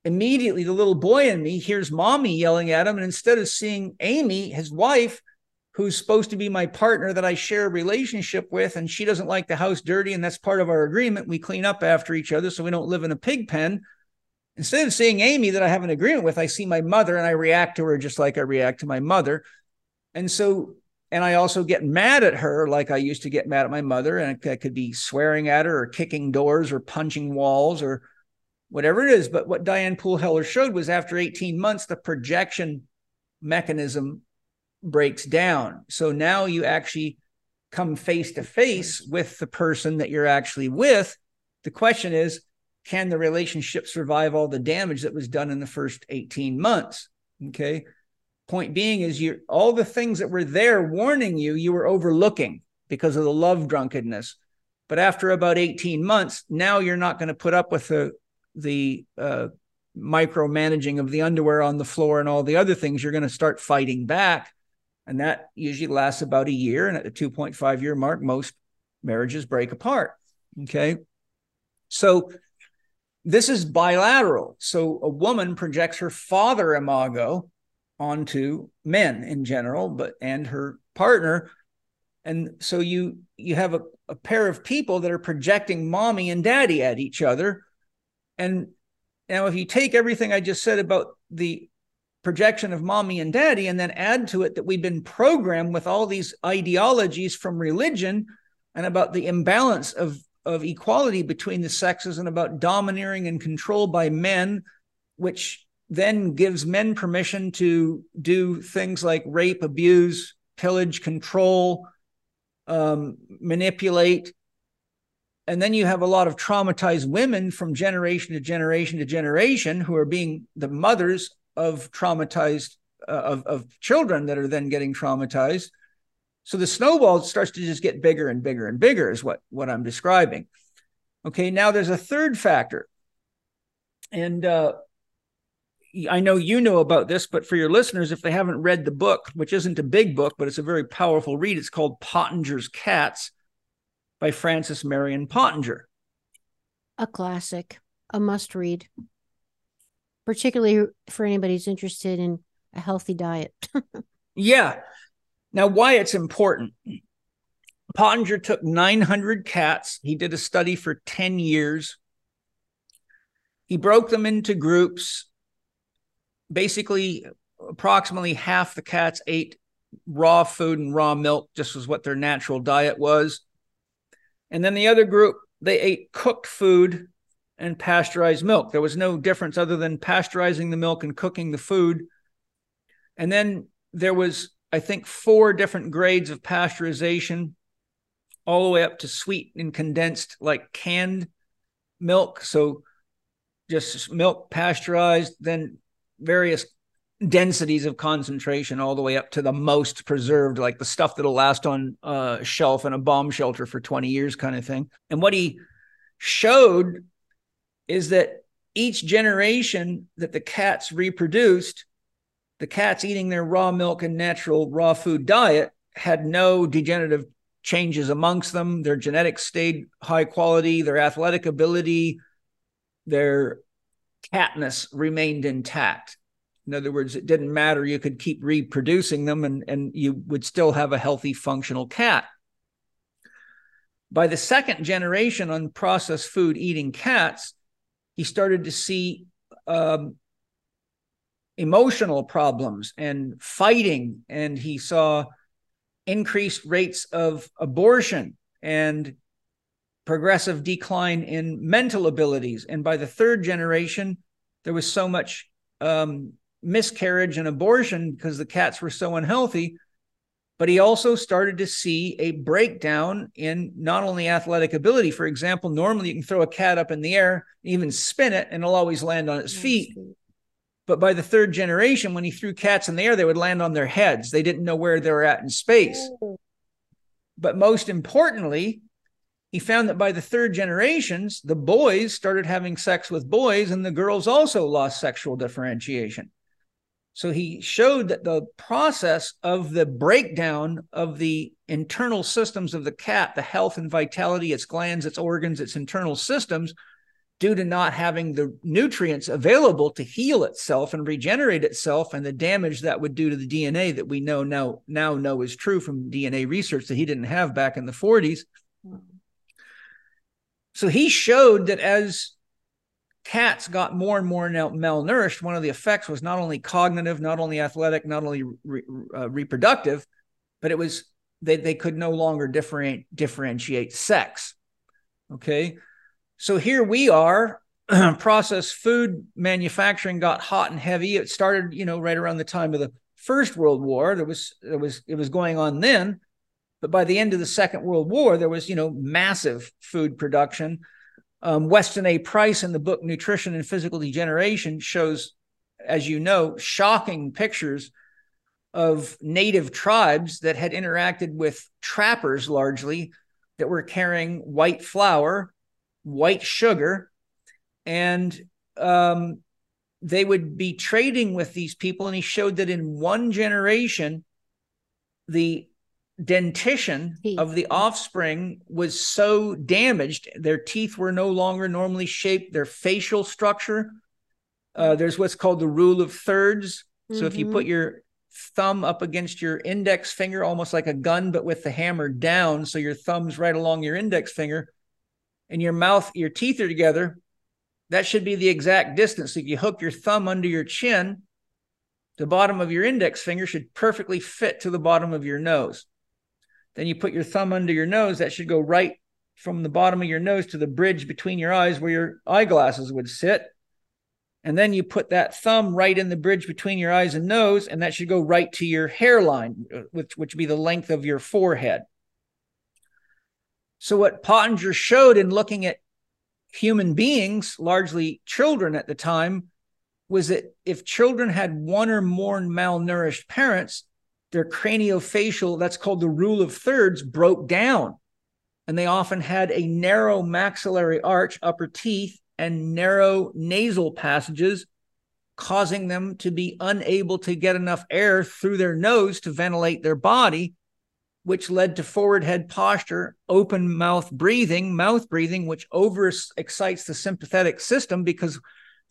immediately the little boy in me hears mommy yelling at him. And instead of seeing Amy, his wife, who's supposed to be my partner that I share a relationship with, and she doesn't like the house dirty, and that's part of our agreement. We clean up after each other so we don't live in a pig pen. Instead of seeing Amy that I have an agreement with, I see my mother and I react to her just like I react to my mother. And so, and I also get mad at her like I used to get mad at my mother, and I could be swearing at her or kicking doors or punching walls or whatever it is. But what Diane Poole Heller showed was after 18 months, the projection mechanism breaks down. So now you actually come face to face with the person that you're actually with. The question is, can the relationship survive all the damage that was done in the first 18 months? Okay. Point being is you all the things that were there warning you, you were overlooking because of the love drunkenness. But after about 18 months, now you're not going to put up with the the uh, micromanaging of the underwear on the floor and all the other things. You're going to start fighting back and that usually lasts about a year. And at the 2.5 year mark, most marriages break apart. Okay. So this is bilateral. So a woman projects her father imago onto men in general, but and her partner. And so you you have a, a pair of people that are projecting mommy and daddy at each other. And now if you take everything I just said about the projection of mommy and daddy, and then add to it that we've been programmed with all these ideologies from religion and about the imbalance of, of equality between the sexes and about domineering and control by men, which then gives men permission to do things like rape, abuse, pillage, control, um, manipulate, and then you have a lot of traumatized women from generation to generation to generation who are being the mothers of traumatized uh, of, of children that are then getting traumatized. So the snowball starts to just get bigger and bigger and bigger is what what i'm describing. Okay now there's a third factor. And uh, I know you know about this, but for your listeners, if they haven't read the book, which isn't a big book, but it's a very powerful read, it's called Pottenger's Cats by Francis Marion Pottenger. A classic, a must read, particularly for anybody who's interested in a healthy diet. [laughs] yeah. Now, why it's important. Pottenger took 900 cats. He did a study for 10 years. He broke them into groups. Basically, approximately half the cats ate raw food and raw milk, just as what their natural diet was. And then the other group, they ate cooked food and pasteurized milk. There was no difference other than pasteurizing the milk and cooking the food. And then there was, I think, four different grades of pasteurization, all the way up to sweet and condensed, like canned milk. So just milk pasteurized, then various densities of concentration all the way up to the most preserved, like the stuff that'll last on a shelf in a bomb shelter for 20 years, kind of thing. And what he showed is that each generation that the cats reproduced, the cats eating their raw milk and natural raw food diet had no degenerative changes amongst them. Their genetics stayed high quality, their athletic ability, their catness remained intact. In other words, it didn't matter. You could keep reproducing them and, and you would still have a healthy, functional cat. By the second generation on processed food eating cats, he started to see um, emotional problems and fighting, and he saw increased rates of abortion and progressive decline in mental abilities. And by the third generation, there was so much um, miscarriage and abortion because the cats were so unhealthy. But he also started to see a breakdown in not only athletic ability. For example, normally you can throw a cat up in the air, even spin it, and it'll always land on its feet. But by the third generation, when he threw cats in the air, they would land on their heads. They didn't know where they were at in space. Oh. But most importantly, he found that by the third generations, the boys started having sex with boys, and the girls also lost sexual differentiation. So he showed that the process of the breakdown of the internal systems of the cat, the health and vitality, its glands, its organs, its internal systems, due to not having the nutrients available to heal itself and regenerate itself, and the damage that would do to the DNA that we know now now know is true from DNA research that he didn't have back in the 40s. Hmm. So he showed that as cats got more and more malnourished, one of the effects was not only cognitive, not only athletic, not only re, uh, reproductive, but it was they, they could no longer differentiate, differentiate sex. Okay. So here we are. [clears throat] processed food manufacturing got hot and heavy. It started, you know, right around the time of the First World War. There was there was it was going on then, but by the end of the Second World War, there was, you know, massive food production um, Weston A. Price in the book Nutrition and Physical Degeneration shows, as you know, shocking pictures of native tribes that had interacted with trappers largely that were carrying white flour, white sugar, and um, they would be trading with these people. And he showed that in one generation, the dentition teeth. of the offspring was so damaged their teeth were no longer normally shaped their facial structure uh, there's what's called the rule of thirds mm-hmm. so if you put mm-hmm. your thumb up against your index finger almost like a gun but with the hammer down so your thumb's right along your index finger and your mouth your teeth are together that should be the exact distance so if you hook your thumb under your chin the bottom of your index finger should perfectly fit to the bottom of your nose then you put your thumb under your nose. That should go right from the bottom of your nose to the bridge between your eyes where your eyeglasses would sit. And then you put that thumb right in the bridge between your eyes and nose, and that should go right to your hairline, uh, which, which would be the length of your forehead. So, what Pottenger showed in looking at human beings, largely children at the time, was that if children had one or more malnourished parents, their craniofacial, that's called the rule of thirds, broke down. And they often had a narrow maxillary arch, upper teeth, and narrow nasal passages, causing them to be unable to get enough air through their nose to ventilate their body, which led to forward head posture, open mouth breathing, mouth breathing, which over excites the sympathetic system because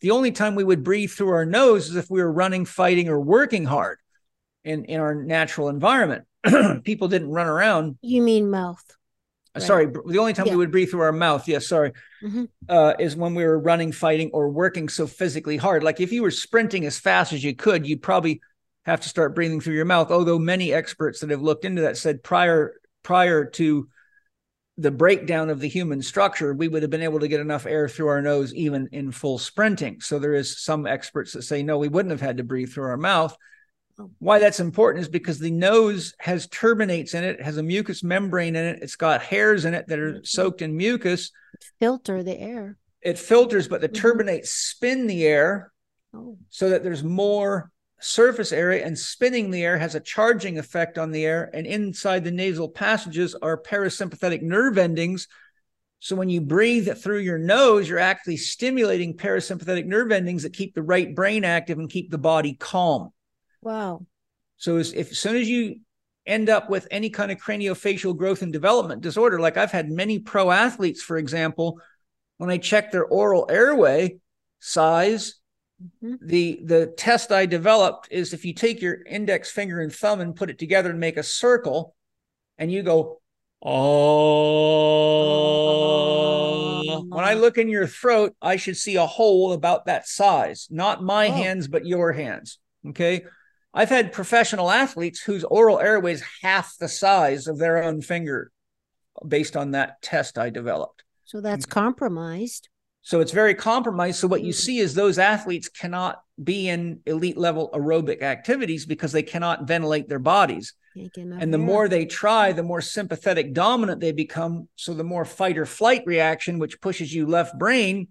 the only time we would breathe through our nose is if we were running, fighting, or working hard in, in our natural environment. [clears throat] People didn't run around. You mean mouth? Right. Sorry, the only time yeah. we would breathe through our mouth, yes, sorry, mm-hmm. uh, is when we were running, fighting, or working so physically hard. Like if you were sprinting as fast as you could, you'd probably have to start breathing through your mouth. Although many experts that have looked into that said prior prior to the breakdown of the human structure, we would have been able to get enough air through our nose even in full sprinting. So there is some experts that say no, we wouldn't have had to breathe through our mouth. Why that's important is because the nose has turbinates in it, has a mucous membrane in it, it's got hairs in it that are soaked in mucus. Filter the air. It filters, but the mm-hmm. turbinates spin the air oh. so that there's more surface area and spinning the air has a charging effect on the air. And inside the nasal passages are parasympathetic nerve endings. So when you breathe through your nose, you're actually stimulating parasympathetic nerve endings that keep the right brain active and keep the body calm. Wow. So as, if as soon as you end up with any kind of craniofacial growth and development disorder, like I've had many pro athletes, for example, when I check their oral airway size, Mm-hmm. The the test I developed is if you take your index finger and thumb and put it together and make a circle, and you go, oh. When I look in your throat, I should see a hole about that size, not my oh. hands, but your hands. Okay. I've had professional athletes whose oral airway is half the size of their own finger based on that test I developed. So that's compromised. So it's very compromised. So what you mm. see is those athletes cannot be in elite level aerobic activities because they cannot ventilate their bodies. And the more they try, the more sympathetic dominant they become. So the more fight or flight reaction, which pushes you left brain,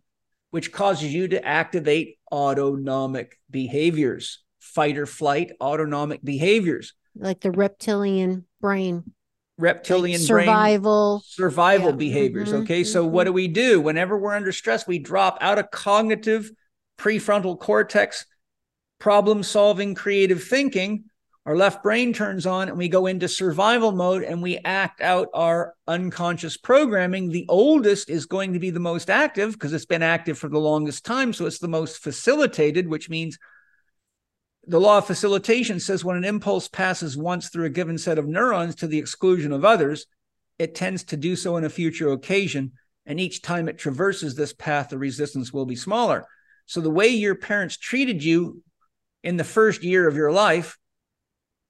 which causes you to activate autonomic behaviors, fight or flight autonomic behaviors. Like the reptilian brain reptilian like survival brain, survival yeah. behaviors mm-hmm. okay so mm-hmm. what do we do whenever we're under stress we drop out of cognitive prefrontal cortex problem solving creative thinking our left brain turns on and we go into survival mode and we act out our unconscious programming the oldest is going to be the most active because it's been active for the longest time so it's the most facilitated which means the law of facilitation says when an impulse passes once through a given set of neurons to the exclusion of others, it tends to do so in a future occasion. And each time it traverses this path, the resistance will be smaller. So, the way your parents treated you in the first year of your life,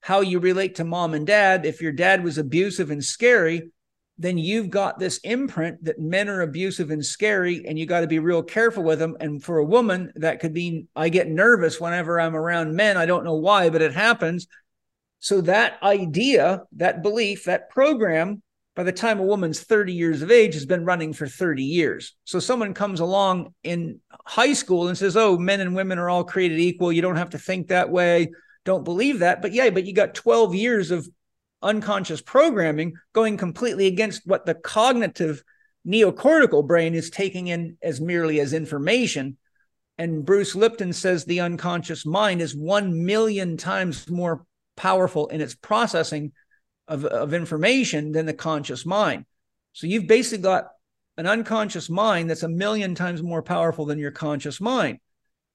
how you relate to mom and dad, if your dad was abusive and scary, then you've got this imprint that men are abusive and scary, and you got to be real careful with them. And for a woman, that could mean I get nervous whenever I'm around men. I don't know why, but it happens. So that idea, that belief, that program, by the time a woman's 30 years of age, has been running for 30 years. So someone comes along in high school and says, Oh, men and women are all created equal. You don't have to think that way. Don't believe that. But yeah, but you got 12 years of unconscious programming going completely against what the cognitive neocortical brain is taking in as merely as information. And Bruce Lipton says the unconscious mind is 1 million times more powerful in its processing of, of information than the conscious mind. So you've basically got an unconscious mind that's a million times more powerful than your conscious mind.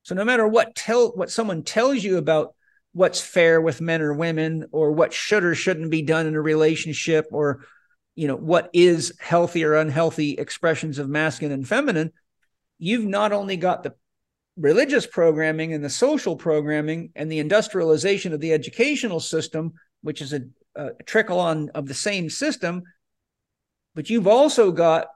So no matter what tell what someone tells you about what's fair with men or women or what should or shouldn't be done in a relationship or you know what is healthy or unhealthy expressions of masculine and feminine you've not only got the religious programming and the social programming and the industrialization of the educational system which is a, a trickle on of the same system but you've also got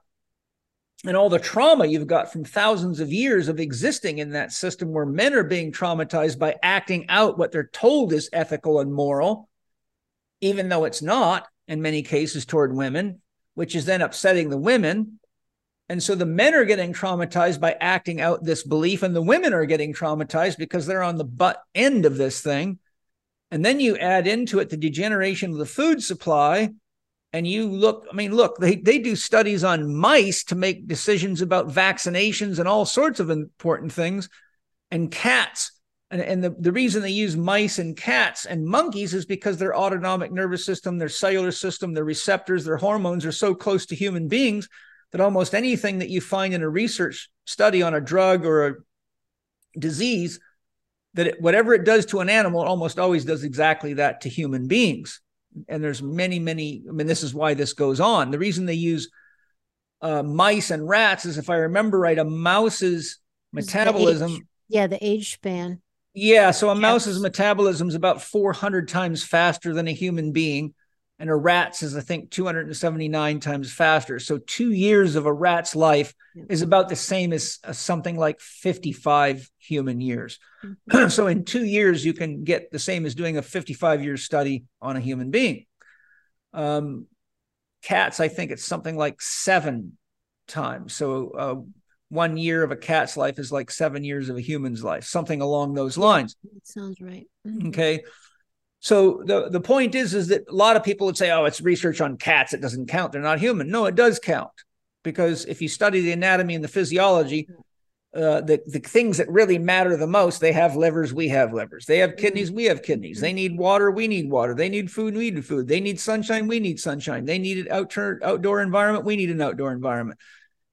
and all the trauma you've got from thousands of years of existing in that system where men are being traumatized by acting out what they're told is ethical and moral, even though it's not in many cases toward women. which is then upsetting the women. And so the men are getting traumatized by acting out this belief, and the women are getting traumatized because they're on the butt end of this thing. And then you add into it the degeneration of the food supply. And you look, I mean, look, they, they do studies on mice to make decisions about vaccinations and all sorts of important things. And cats, and, and the, the reason they use mice and cats and monkeys is because their autonomic nervous system, their cellular system, their receptors, their hormones are so close to human beings that almost anything that you find in a research study on a drug or a disease that it, whatever it does to an animal, it almost always does exactly that to human beings. And there's many, many. I mean, this is why this goes on. The reason they use uh, mice and rats is, if I remember right, a mouse's metabolism. The yeah, the age span. Yeah, so a mouse's metabolism is about 400 times faster than a human being and a rat's is I think 279 times faster. So two years of a rat's life is about the same as, something like 55 human years. Mm-hmm. [clears throat] so in two years you can get the same as doing a 55 year study on a human being. Um, cats, I think it's something like seven times. So uh, one year of a cat's life is like seven years of a human's life, something along those lines. That sounds right. Mm-hmm. Okay. So the, the point is, is that a lot of people would say, oh, it's research on cats. It doesn't count. They're not human. No, it does count because if you study the anatomy and the physiology, uh, the, the things that really matter the most, they have livers, we have livers. They have kidneys, we have kidneys. They need water, we need water. They need food, we need food. They need sunshine, we need sunshine. They need an outdoor, outdoor environment, we need an outdoor environment.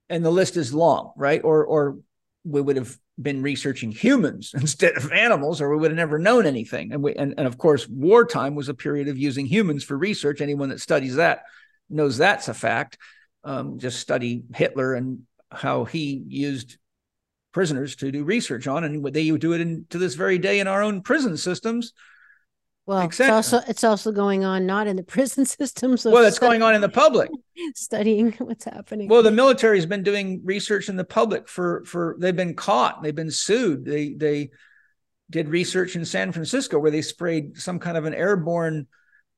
And the list is long, right? Or, or we would have been researching humans [laughs] instead of animals, or we would have never known anything. And we and, and of course, wartime was a period of using humans for research. Anyone that studies that knows that's a fact. Um, just study Hitler and how he used prisoners to do research on, and they would do it in, to this very day in our own prison systems. Well, it's also it's also going on not in the [laughs] prison systems. Well, it's going on in the public. [laughs] Studying what's happening. Well, the military has been doing research in the public for for they've been caught, they've been sued. They they did research in San Francisco where they sprayed some kind of an airborne.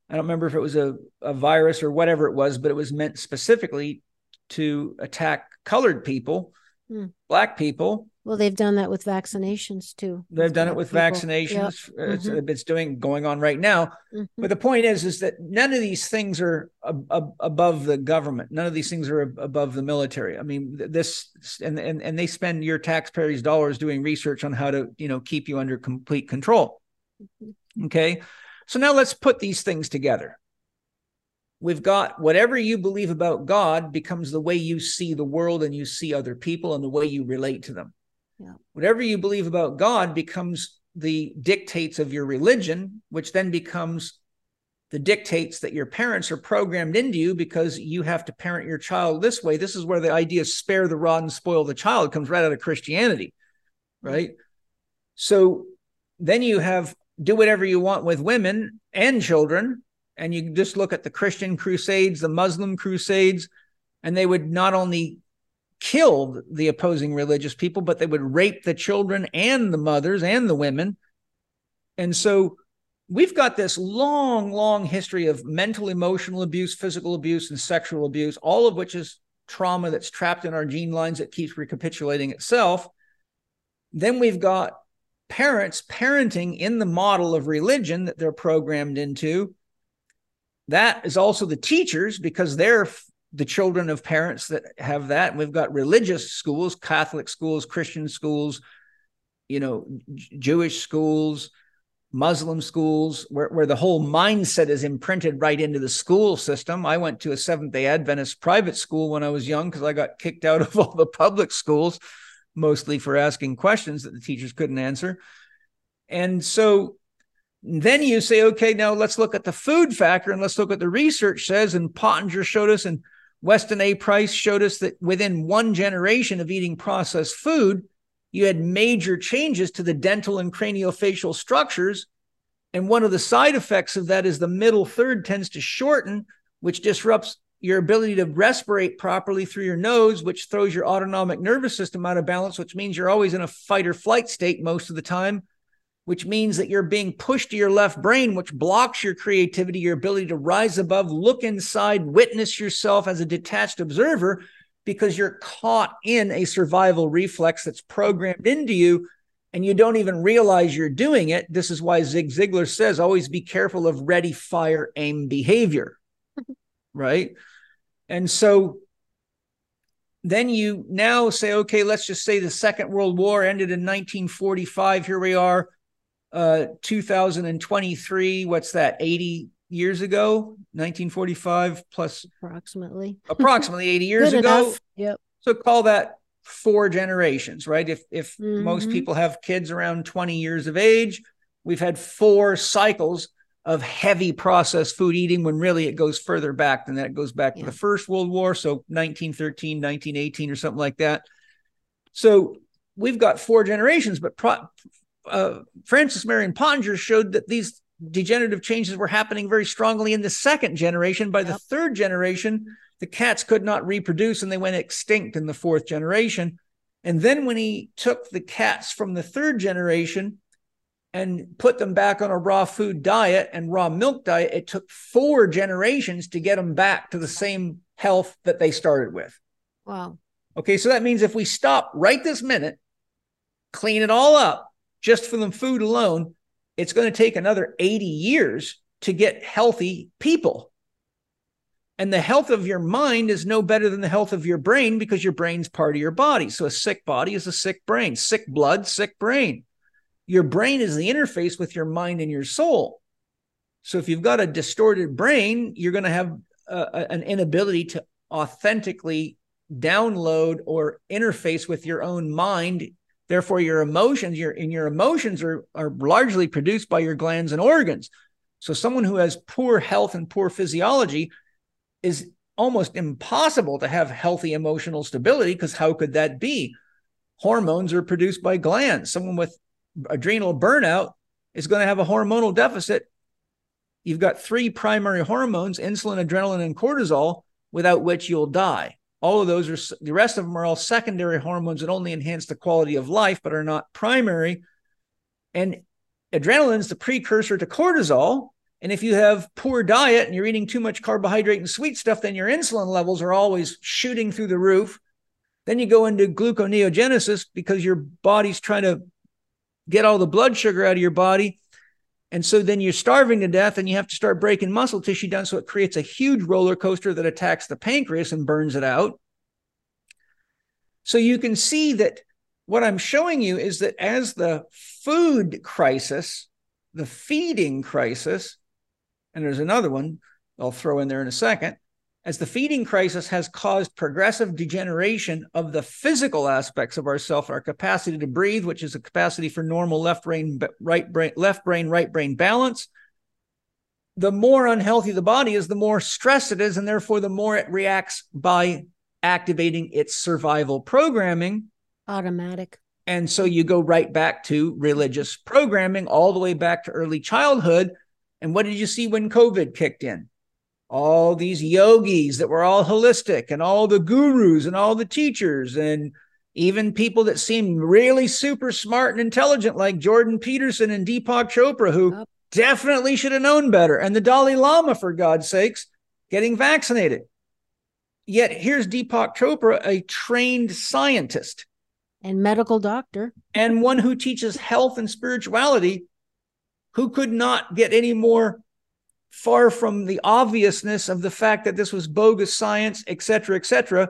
I don't remember if it was a, a virus or whatever it was, but it was meant specifically to attack colored people, hmm. black people, well, they've done that with vaccinations too. They've done it with people. vaccinations. Yep. It's, mm-hmm. it's, doing going on right now. Mm-hmm. But the point is, is that none of these things are ab- ab- above the government. None of these things are ab- above the military. I mean, this and, and and they spend your taxpayers' dollars doing research on how to you know keep you under complete control. Mm-hmm. Okay, so now let's put these things together. We've got whatever you believe about God becomes the way you see the world and you see other people and the way you relate to them. Yeah. Whatever you believe about God becomes the dictates of your religion, which then becomes the dictates that your parents are programmed into you because you have to parent your child this way. This is where the idea spare the rod and spoil the child comes right out of Christianity, right? So then you have do whatever you want with women and children. And you just look at the Christian crusades, the Muslim crusades, and they would not only killed the opposing religious people, but they would rape the children and the mothers and the women. And so we've got this long, long history of mental, emotional abuse, physical abuse, and sexual abuse, all of which is trauma that's trapped in our gene lines that keeps recapitulating itself. Then we've got parents parenting in the model of religion that they're programmed into. That is also the teachers because they're the children of parents that have that. We've got religious schools, Catholic schools, Christian schools, you know, Jewish schools, Muslim schools, where, where the whole mindset is imprinted right into the school system. I went to a Seventh day Adventist private school when I was young because I got kicked out [laughs] of all the public schools, mostly for asking questions that the teachers couldn't answer. And so then you say, okay, now let's look at the food factor and let's look at the research says. And Pottenger showed us, and Weston A. Price showed us that within one generation of eating processed food, you had major changes to the dental and craniofacial structures. And one of the side effects of that is the middle third tends to shorten, which disrupts your ability to respirate properly through your nose, which throws your autonomic nervous system out of balance, which means you're always in a fight or flight state most of the time. Which means that you're being pushed to your left brain, which blocks your creativity, your ability to rise above, look inside, witness yourself as a detached observer, because you're caught in a survival reflex that's programmed into you and you don't even realize you're doing it. This is why Zig Ziglar says always be careful of ready, fire, aim behavior. [laughs] right. And so then you now say, okay, let's just say the Second World War ended in 1945. Here we are uh 2023 what's that 80 years ago 1945 plus approximately [laughs] approximately 80 years ago enough. Yep. so call that four generations right if if most Mhm. people have kids around 20 years of age we've had four cycles of heavy processed food eating when really it goes further back than that it goes back Yeah. to the first world war so 1913 1918 or something like that so we've got four generations but pro- uh, francis marion Pottenger showed that these degenerative changes were happening very strongly in the second generation by the third generation the cats could not reproduce and they went extinct in the fourth generation and then when he took the cats from the third generation and put them back on a raw food diet and raw milk diet, it took four generations to get them back to the same health that they started with. Wow. Okay, so that means if we stop right this minute, clean it all up just for the food alone, it's going to take another 80 years to get healthy people. And the health of your mind is no better than the health of your brain because your brain's part of your body. So a sick body is a sick brain, sick blood, sick brain. Your brain is the interface with your mind and your soul. So if you've got a distorted brain, you're going to have uh, an inability to authentically download or interface with your own mind. Therefore, your emotions, your and your emotions are are largely produced by your glands and organs. So someone who has poor health and poor physiology is almost impossible to have healthy emotional stability because how could that be? Hormones are produced by glands. Someone with adrenal burnout is going to have a hormonal deficit. You've got three primary hormones insulin, adrenaline, and cortisol, without which you'll die. All of those are the rest of them are all secondary hormones that only enhance the quality of life, but are not primary. And adrenaline is the precursor to cortisol. And if you have poor diet and you're eating too much carbohydrate and sweet stuff, then your insulin levels are always shooting through the roof. Then you go into gluconeogenesis because your body's trying to get all the blood sugar out of your body. And so then you're starving to death and you have to start breaking muscle tissue down. So it creates a huge roller coaster that attacks the pancreas and burns it out. So you can see that what I'm showing you is that as the food crisis, the feeding crisis, and there's another one I'll throw in there in a second, as the feeding crisis has caused progressive degeneration of the physical aspects of ourself, our capacity to breathe, which is a capacity for normal left brain, right brain, left brain, right brain balance. The more unhealthy the body is, the more stressed it is, and therefore the more it reacts by activating its survival programming. Automatic. And so you go right back to religious programming, all the way back to early childhood. And what did you see when COVID kicked in? All these yogis that were all holistic, and all the gurus, and all the teachers, and even people that seemed really super smart and intelligent, like Jordan Peterson and Deepak Chopra, who definitely should have known better. And the Dalai Lama, for God's sakes, getting vaccinated. Yet here's Deepak Chopra, a trained scientist And medical doctor. and one who teaches health and spirituality, who could not get any more far from the obviousness of the fact that this was bogus science, et cetera, et cetera.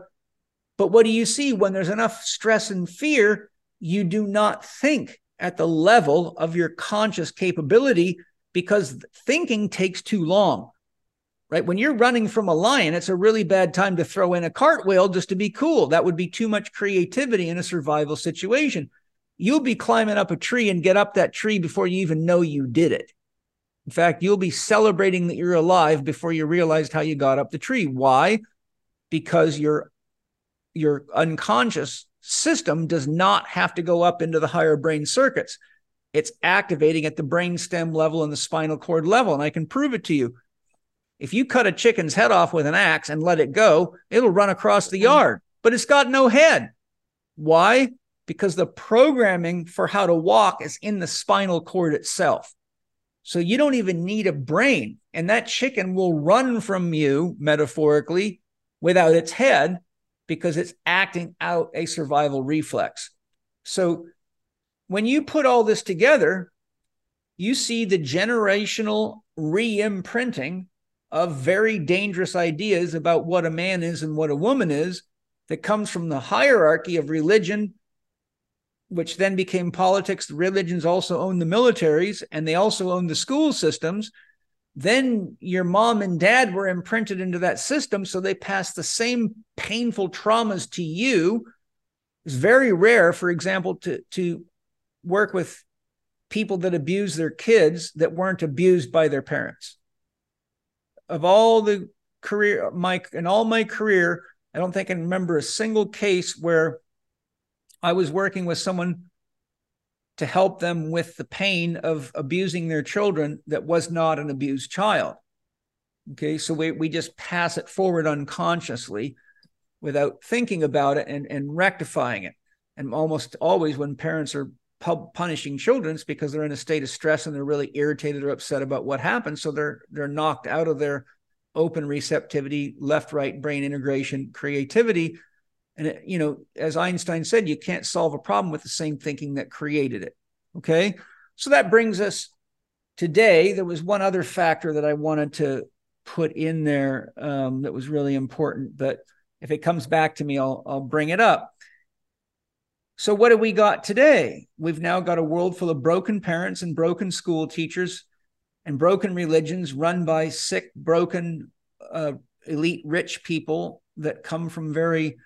But what do you see when there's enough stress and fear? You do not think at the level of your conscious capability because thinking takes too long. Right. When you're running from a lion, it's a really bad time to throw in a cartwheel just to be cool. That would be too much creativity in a survival situation. You'll be climbing up a tree and get up that tree before you even know you did it. In fact, you'll be celebrating that you're alive before you realized how you got up the tree. Why? Because your your unconscious system does not have to go up into the higher brain circuits. It's activating at the brainstem level and the spinal cord level. And I can prove it to you. If you cut a chicken's head off with an axe and let it go, it'll run across the mm. yard, but it's got no head. Why? because the programming for how to walk is in the spinal cord itself. So you don't even need a brain. And that chicken will run from you, metaphorically, without its head because it's acting out a survival reflex. So when you put all this together, you see the generational re imprinting of very dangerous ideas about what a man is and what a woman is that comes from the hierarchy of religion, which then became politics. The religions also own the militaries and they also own the school systems. Then your mom and dad were imprinted into that system. So they passed the same painful traumas to you. It's very rare, for example, to, to work with people that abuse their kids that weren't abused by their parents. Of all the career, Mike, in all my career, I don't think I can remember a single case where I was working with someone to help them with the pain of abusing their children that was not an abused child. Okay, so we, we just pass it forward unconsciously without thinking about it and, and rectifying it. And almost always, when parents are punishing children, it's because they're in a state of stress and they're really irritated or upset about what happened. So they're they're knocked out of their open receptivity, left right brain integration, creativity. And you know, as Einstein said, you can't solve a problem with the same thinking that created it. Okay, so that brings us today. There was one other factor that I wanted to put in there um, that was really important, but if it comes back to me, I'll I'll bring it up. So, what have we got today? We've now got a world full of broken parents and broken school teachers and broken religions run by sick, broken, uh, elite rich people that come from very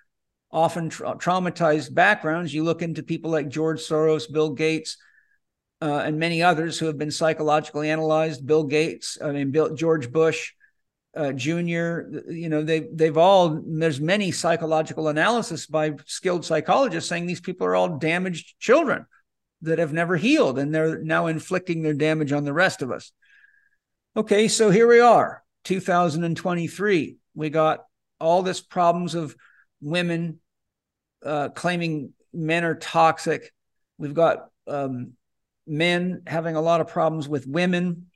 often tra- traumatized backgrounds. You look into people like George Soros, Bill Gates, uh, and many others who have been psychologically analyzed. Bill Gates, I mean, Bill, George Bush, uh, Junior, you know, they they've all there's many psychological analysis by skilled psychologists saying these people are all damaged children that have never healed, and they're now inflicting their damage on the rest of us. Okay, so here we are, 2023. We got all this problems of women uh, claiming men are toxic. We've got um, men having a lot of problems with women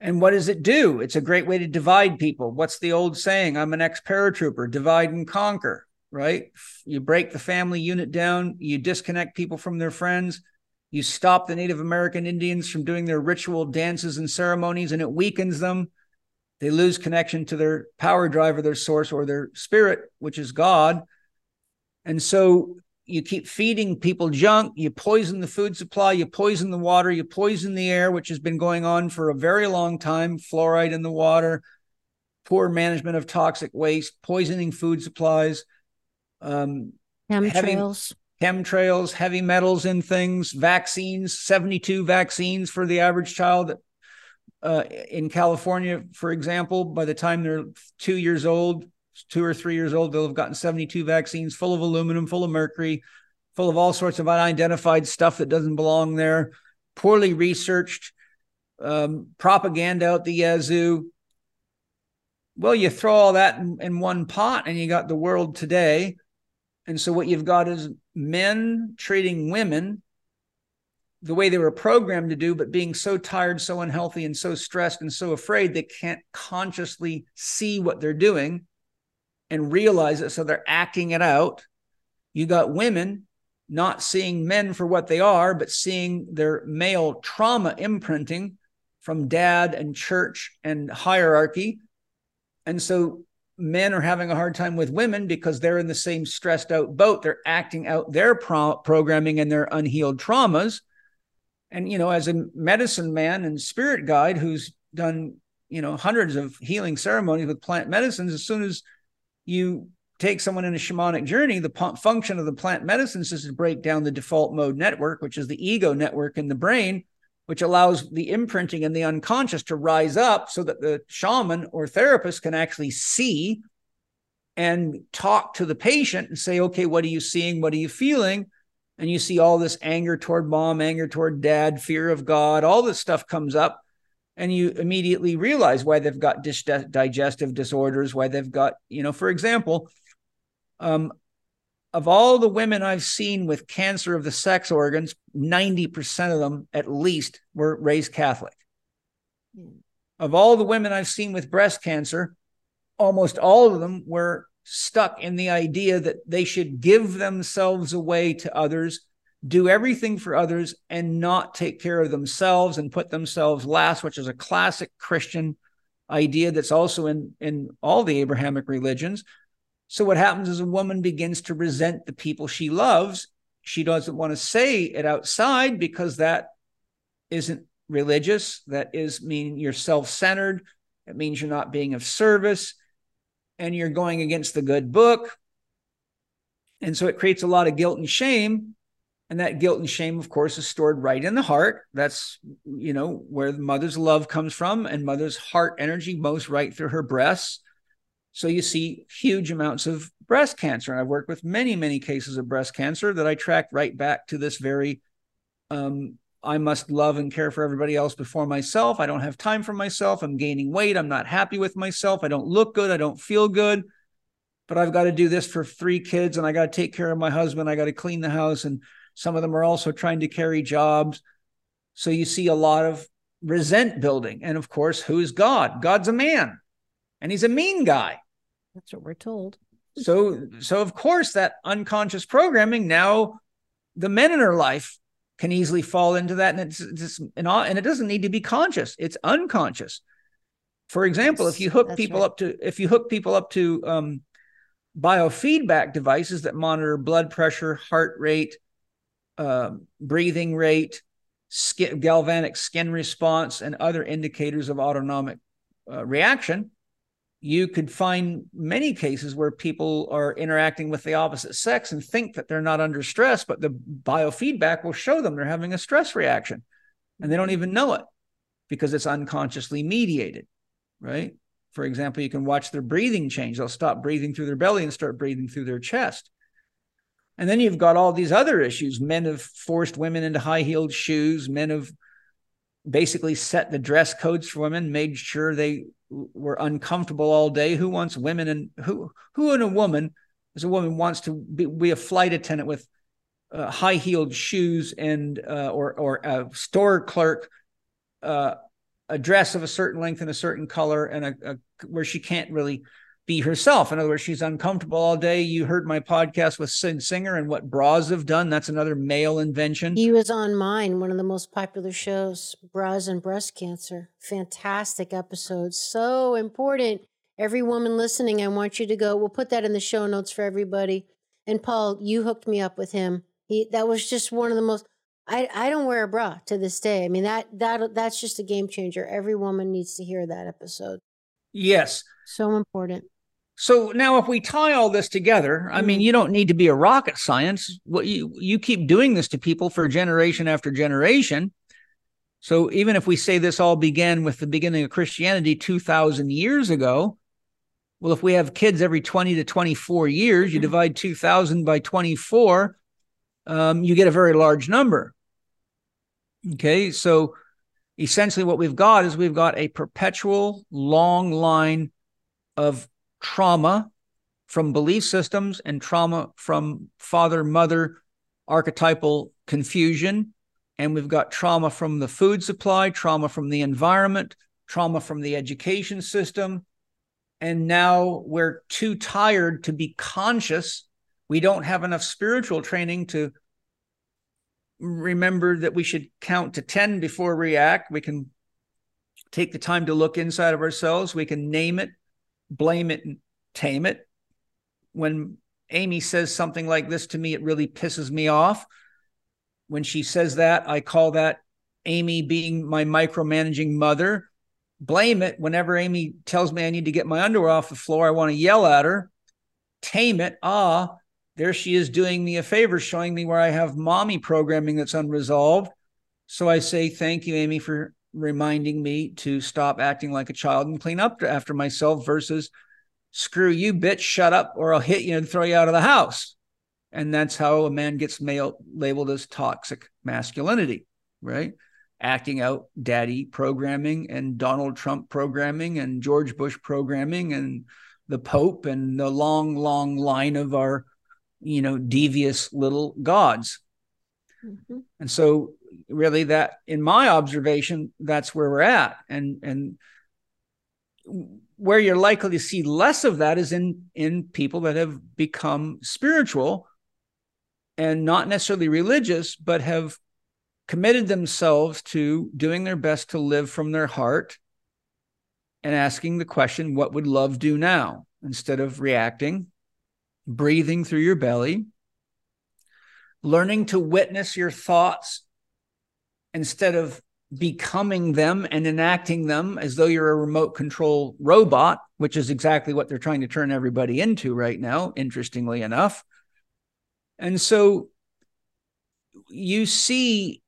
and what does it do? It's a great way to divide people. What's the old saying? I'm an ex paratrooper, divide and conquer, right? You break the family unit down, you disconnect people from their friends, you stop the Native American Indians from doing their ritual dances and ceremonies, and it weakens them. They lose connection to their power driver, their source, or their spirit, which is God. And so you keep feeding people junk, you poison the food supply, you poison the water, you poison the air, which has been going on for a very long time, fluoride in the water, poor management of toxic waste, poisoning food supplies, um, chemtrails. Heavy, chemtrails, heavy metals in things, vaccines, 72 vaccines for the average child uh, in California, for example, by the time they're two years old, two or three years old, they'll have gotten 72 vaccines full of aluminum, full of mercury, full of all sorts of unidentified stuff that doesn't belong there, poorly researched, um, propaganda out the yazoo. Well, you throw all that in, in one pot and you got the world today. And so what you've got is men treating women the way they were programmed to do, but being so tired, so unhealthy, and so stressed and so afraid they can't consciously see what they're doing and realize it. So they're acting it out. You got women not seeing men for what they are, but seeing their male trauma imprinting from dad and church and hierarchy. And so men are having a hard time with women because they're in the same stressed out boat. They're acting out their pro- programming and their unhealed traumas. And, you know, as a medicine man and spirit guide who's done, you know, hundreds of healing ceremonies with plant medicines, as soon as you take someone in a shamanic journey, the function of the plant medicines is to break down the default mode network, which is the ego network in the brain, which allows the imprinting and the unconscious to rise up so that the shaman or therapist can actually see and talk to the patient and say, okay, what are you seeing? What are you feeling? And you see all this anger toward mom, anger toward dad, fear of God, all this stuff comes up and you immediately realize why they've got dis- digestive disorders, why they've got, you know, for example, um, of all the women I've seen with cancer of the sex organs, 90% of them at least were raised Catholic. Mm. Of all the women I've seen with breast cancer, almost all of them were stuck in the idea that they should give themselves away to others, do everything for others, and not take care of themselves and put themselves last, which is a classic Christian idea that's also in, in all the Abrahamic religions. So, what happens is a woman begins to resent the people she loves. She doesn't want to say it outside because that isn't religious. That is mean you're self-centered. It means you're not being of service and you're going against the good book. And so it creates a lot of guilt and shame. And that guilt and shame, of course, is stored right in the heart. That's, you know, where the mother's love comes from and mother's heart energy moves right through her breasts. So you see huge amounts of breast cancer. And I've worked with many, many cases of breast cancer that I track right back to this very um, I must love and care for everybody else before myself. I don't have time for myself. I'm gaining weight. I'm not happy with myself. I don't look good. I don't feel good. But I've got to do this for three kids and I got to take care of my husband. I got to clean the house. And some of them are also trying to carry jobs. So you see a lot of resent building. And of course, who's God? God's a man and he's a mean guy. That's what we're told. So, so of course, that unconscious programming now the men in her life can easily fall into that, and it's, it's and, all, and it doesn't need to be conscious; it's unconscious. For example, if you hook people right. up to if you hook people up to um, biofeedback devices that monitor blood pressure, heart rate, uh, breathing rate, skin, galvanic skin response, and other indicators of autonomic uh, reaction, you could find many cases where people are interacting with the opposite sex and think that they're not under stress, but the biofeedback will show them they're having a stress reaction and they don't even know it because it's unconsciously mediated, right? For example, you can watch their breathing change. They'll stop breathing through their belly and start breathing through their chest. And then you've got all these other issues. Men have forced women into high heeled shoes. Men have basically set the dress codes for women, made sure they were uncomfortable all day. Who wants women and who who in a woman as a woman wants to be, be a flight attendant with uh, high heeled shoes and uh, or or a store clerk, uh, a dress of a certain length and a certain color, and a, a where she can't really be herself. In other words, she's uncomfortable all day. You heard my podcast with Sid Singer and what bras have done. That's another male invention. He was on mine, one of the most popular shows, Bras and Breast Cancer. Fantastic episode. So important. Every woman listening, I want you to go. We'll put that in the show notes for everybody. And Paul, you hooked me up with him. He that was just one of the most I, I don't wear a bra to this day. I mean that that that's just a game changer. Every woman needs to hear that episode. Yes. So important. So now, if we tie all this together, I mean, mm-hmm. you don't need to be a rocket science. What you you keep doing this to people for generation after generation. So even if we say this all began with the beginning of Christianity two thousand years ago, well, if we have kids every twenty to twenty four years, you mm-hmm. divide two thousand by twenty four, um, you get a very large number. Okay, so essentially, what we've got is we've got a perpetual long line of trauma from belief systems and trauma from father mother archetypal confusion. And we've got trauma from the food supply, trauma from the environment, trauma from the education system. And now we're too tired to be conscious. We don't have enough spiritual training to remember that we should count to 10 before react. We can take the time to look inside of ourselves. We can name it, blame it and tame it. When Amy says something like this to me, it really pisses me off. When she says that, I call that Amy being my micromanaging mother. Blame it whenever Amy tells me I need to get my underwear off the floor. I want to yell at her. Tame it. Ah, there she is doing me a favor, showing me where I have mommy programming that's unresolved. So I say, Thank you, Amy, for reminding me to stop acting like a child and clean up after myself versus screw you, bitch, shut up, or I'll hit you and throw you out of the house. And that's how a man gets male labeled as toxic masculinity, right? Acting out daddy programming and Donald Trump programming and George Bush programming and the Pope and the long, long line of our you know, devious little gods. Mm-hmm. And so really that in my observation, that's where we're at. And and where you're likely to see less of that is in in people that have become spiritual and not necessarily religious, but have committed themselves to doing their best to live from their heart and asking the question, what would love do now? Instead of reacting, breathing through your belly, learning to witness your thoughts instead of becoming them and enacting them as though you're a remote control robot, which is exactly what they're trying to turn everybody into right now, interestingly enough. And so you see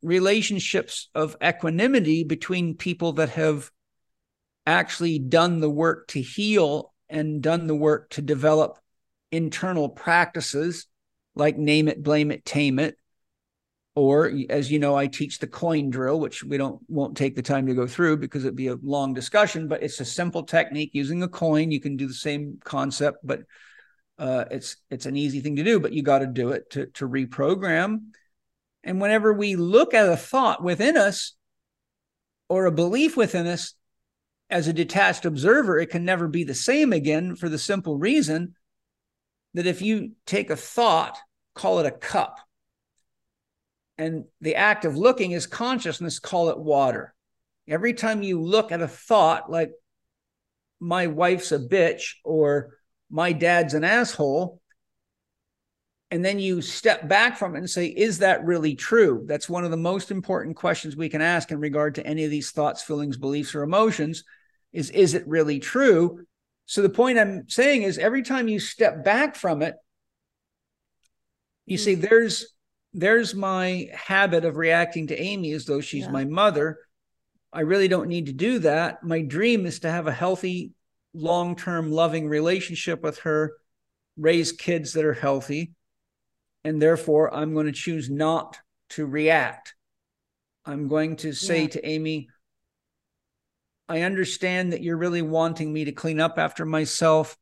relationships of equanimity between people that have actually done the work to heal and done the work to develop internal practices like name it, blame it, tame it. Or as you know, I teach the coin drill, which we don't won't take the time to go through because it'd be a long discussion, but it's a simple technique using a coin. You can do the same concept, but uh, it's it's an easy thing to do, but you got to do it to to reprogram. And whenever we look at a thought within us or a belief within us as a detached observer, it can never be the same again for the simple reason that if you take a thought, call it a cup, and the act of looking is consciousness, call it water. Every time you look at a thought like, my wife's a bitch or my dad's an asshole, and then you step back from it and say, is that really true? That's one of the most important questions we can ask in regard to any of these thoughts, feelings, beliefs, or emotions is, is it really true? So the point I'm saying is every time you step back from it, you see, mm. there's there's my habit of reacting to Amy as though she's yeah. my mother. I really don't need to do that. My dream is to have a healthy, long-term loving relationship with her, raise kids that are healthy and therefore I'm going to choose not to react. I'm going to say yeah. to Amy, I understand that you're really wanting me to clean up after myself.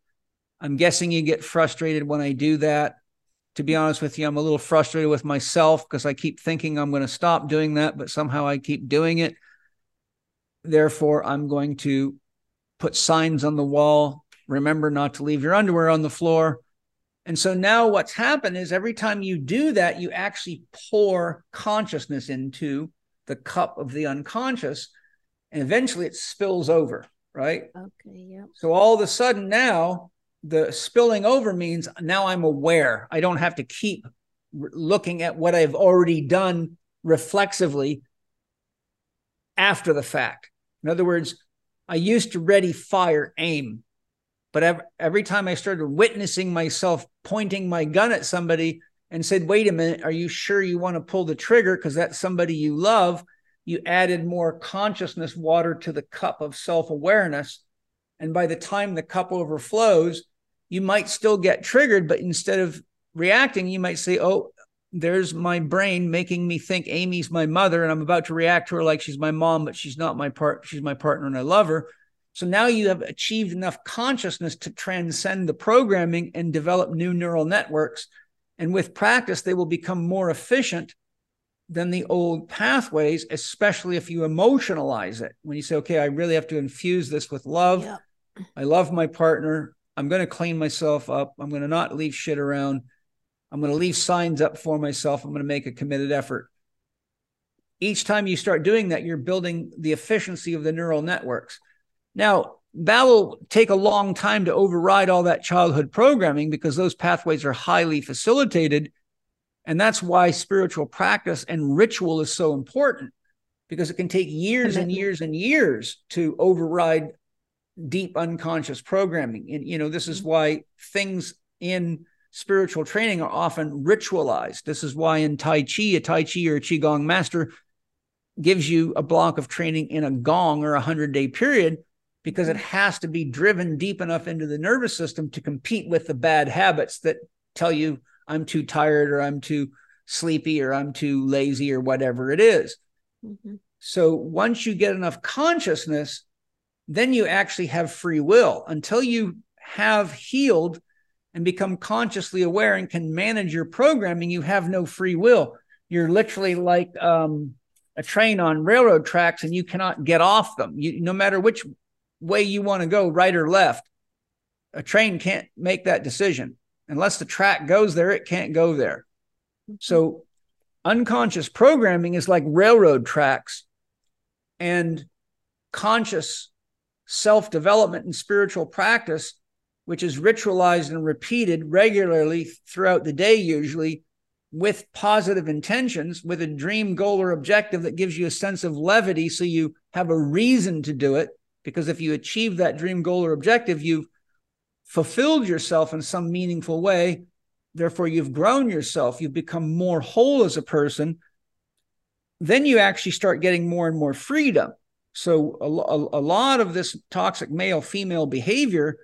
I'm guessing you get frustrated when I do that. To be honest with you, I'm a little frustrated with myself because I keep thinking I'm going to stop doing that, but somehow I keep doing it. Therefore, I'm going to put signs on the wall. Remember not to leave your underwear on the floor. And so now what's happened is every time you do that, you actually pour consciousness into the cup of the unconscious, and eventually it spills over, right? Okay, yeah. So all of a sudden now, the spilling over means now I'm aware. I don't have to keep looking at what I've already done reflexively after the fact. In other words, I used to ready, fire, aim. But every, time I started witnessing myself pointing my gun at somebody and said, wait a minute, are you sure you want to pull the trigger? Because that's somebody you love. You added more consciousness water to the cup of self awareness. And by the time the cup overflows, you might still get triggered, but instead of reacting, you might say, oh, there's my brain making me think Amy's my mother, and I'm about to react to her like she's my mom, but she's not my part. She's my partner, and I love her. So now you have achieved enough consciousness to transcend the programming and develop new neural networks. And with practice, they will become more efficient than the old pathways, especially if you emotionalize it. When you say, okay, I really have to infuse this with love. Yeah. I love my partner. I'm going to clean myself up. I'm going to not leave shit around. I'm going to leave signs up for myself. I'm going to make a committed effort. Each time you start doing that, you're building the efficiency of the neural networks. Now, that'll take a long time to override all that childhood programming because those pathways are highly facilitated. And that's why spiritual practice and ritual is so important because it can take years and years and years to override deep unconscious programming. And, you know, this is mm-hmm. why things in spiritual training are often ritualized. This is why in Tai Chi, a Tai Chi or a Qigong master gives you a block of training in a gong or a 100 day period because it mm-hmm. has to be driven deep enough into the nervous system to compete with the bad habits that tell you I'm too tired or I'm too sleepy or I'm too lazy or whatever it is. Mm-hmm. So once you get enough consciousness, then you actually have free will. Until you have healed and become consciously aware and can manage your programming, you have no free will. You're literally like um, a train on railroad tracks and you cannot get off them. You, no matter which way you want to go, right or left, a train can't make that decision. Unless the track goes there, it can't go there. So unconscious programming is like railroad tracks and conscious self development and spiritual practice, which is ritualized and repeated regularly throughout the day, usually with positive intentions, with a dream, goal, or objective that gives you a sense of levity. So you have a reason to do it. Because if you achieve that dream, goal, or objective, you've fulfilled yourself in some meaningful way. Therefore, you've grown yourself, you've become more whole as a person. Then you actually start getting more and more freedom. So, a, a, a lot of this toxic male female behavior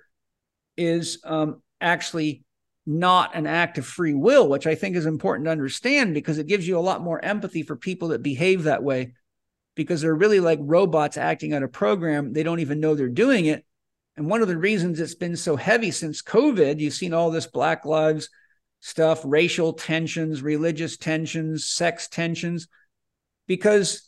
is um, actually not an act of free will, which I think is important to understand because it gives you a lot more empathy for people that behave that way because they're really like robots acting on a program. They don't even know they're doing it. And one of the reasons it's been so heavy since COVID, you've seen all this Black Lives stuff, racial tensions, religious tensions, sex tensions, because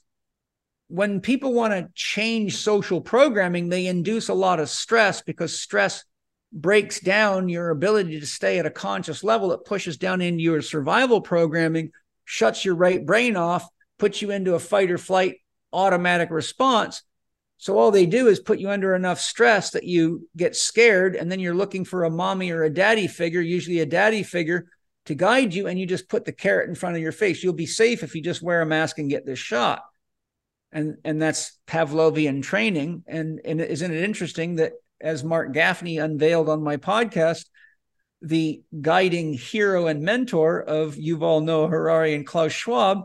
when people want to change social programming, they induce a lot of stress because stress breaks down your ability to stay at a conscious level. It pushes down into your survival programming, shuts your right brain off, puts you into a fight or flight automatic response. So all they do is put you under enough stress that you get scared, and then you're looking for a mommy or a daddy figure, usually a daddy figure, to guide you, and you just put the carrot in front of your face. You'll be safe if you just wear a mask and get this shot. And and that's Pavlovian training. And and isn't it interesting that as Marc Gafni unveiled on my podcast, the guiding hero and mentor of Yuval Noah Harari and Klaus Schwab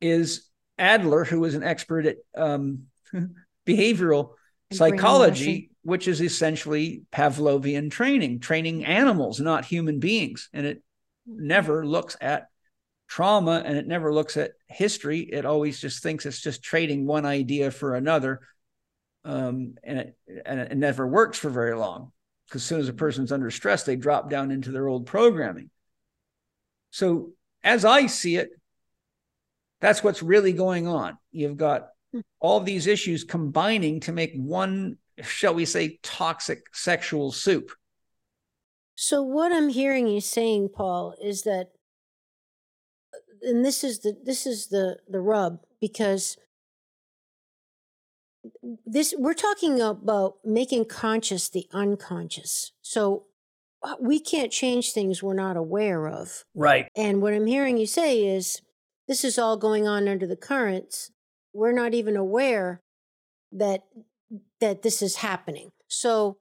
is Adler, who is an expert at um, [laughs] behavioral psychology, which is essentially Pavlovian training, training animals, not human beings. And it never looks at trauma and it never looks at history. It always just thinks it's just trading one idea for another um, and it and it never works for very long because as soon as a person's under stress, they drop down into their old programming. So as I see it, that's what's really going on. You've got all these issues combining to make one, shall we say, toxic sexual soup. So what I'm hearing you saying, Paul, is that, and this is the this is the the rub because this we're talking about making conscious the unconscious. So uh, we can't change things we're not aware of. Right. And what I'm hearing you say is this is all going on under the currents. We're not even aware that that this is happening. So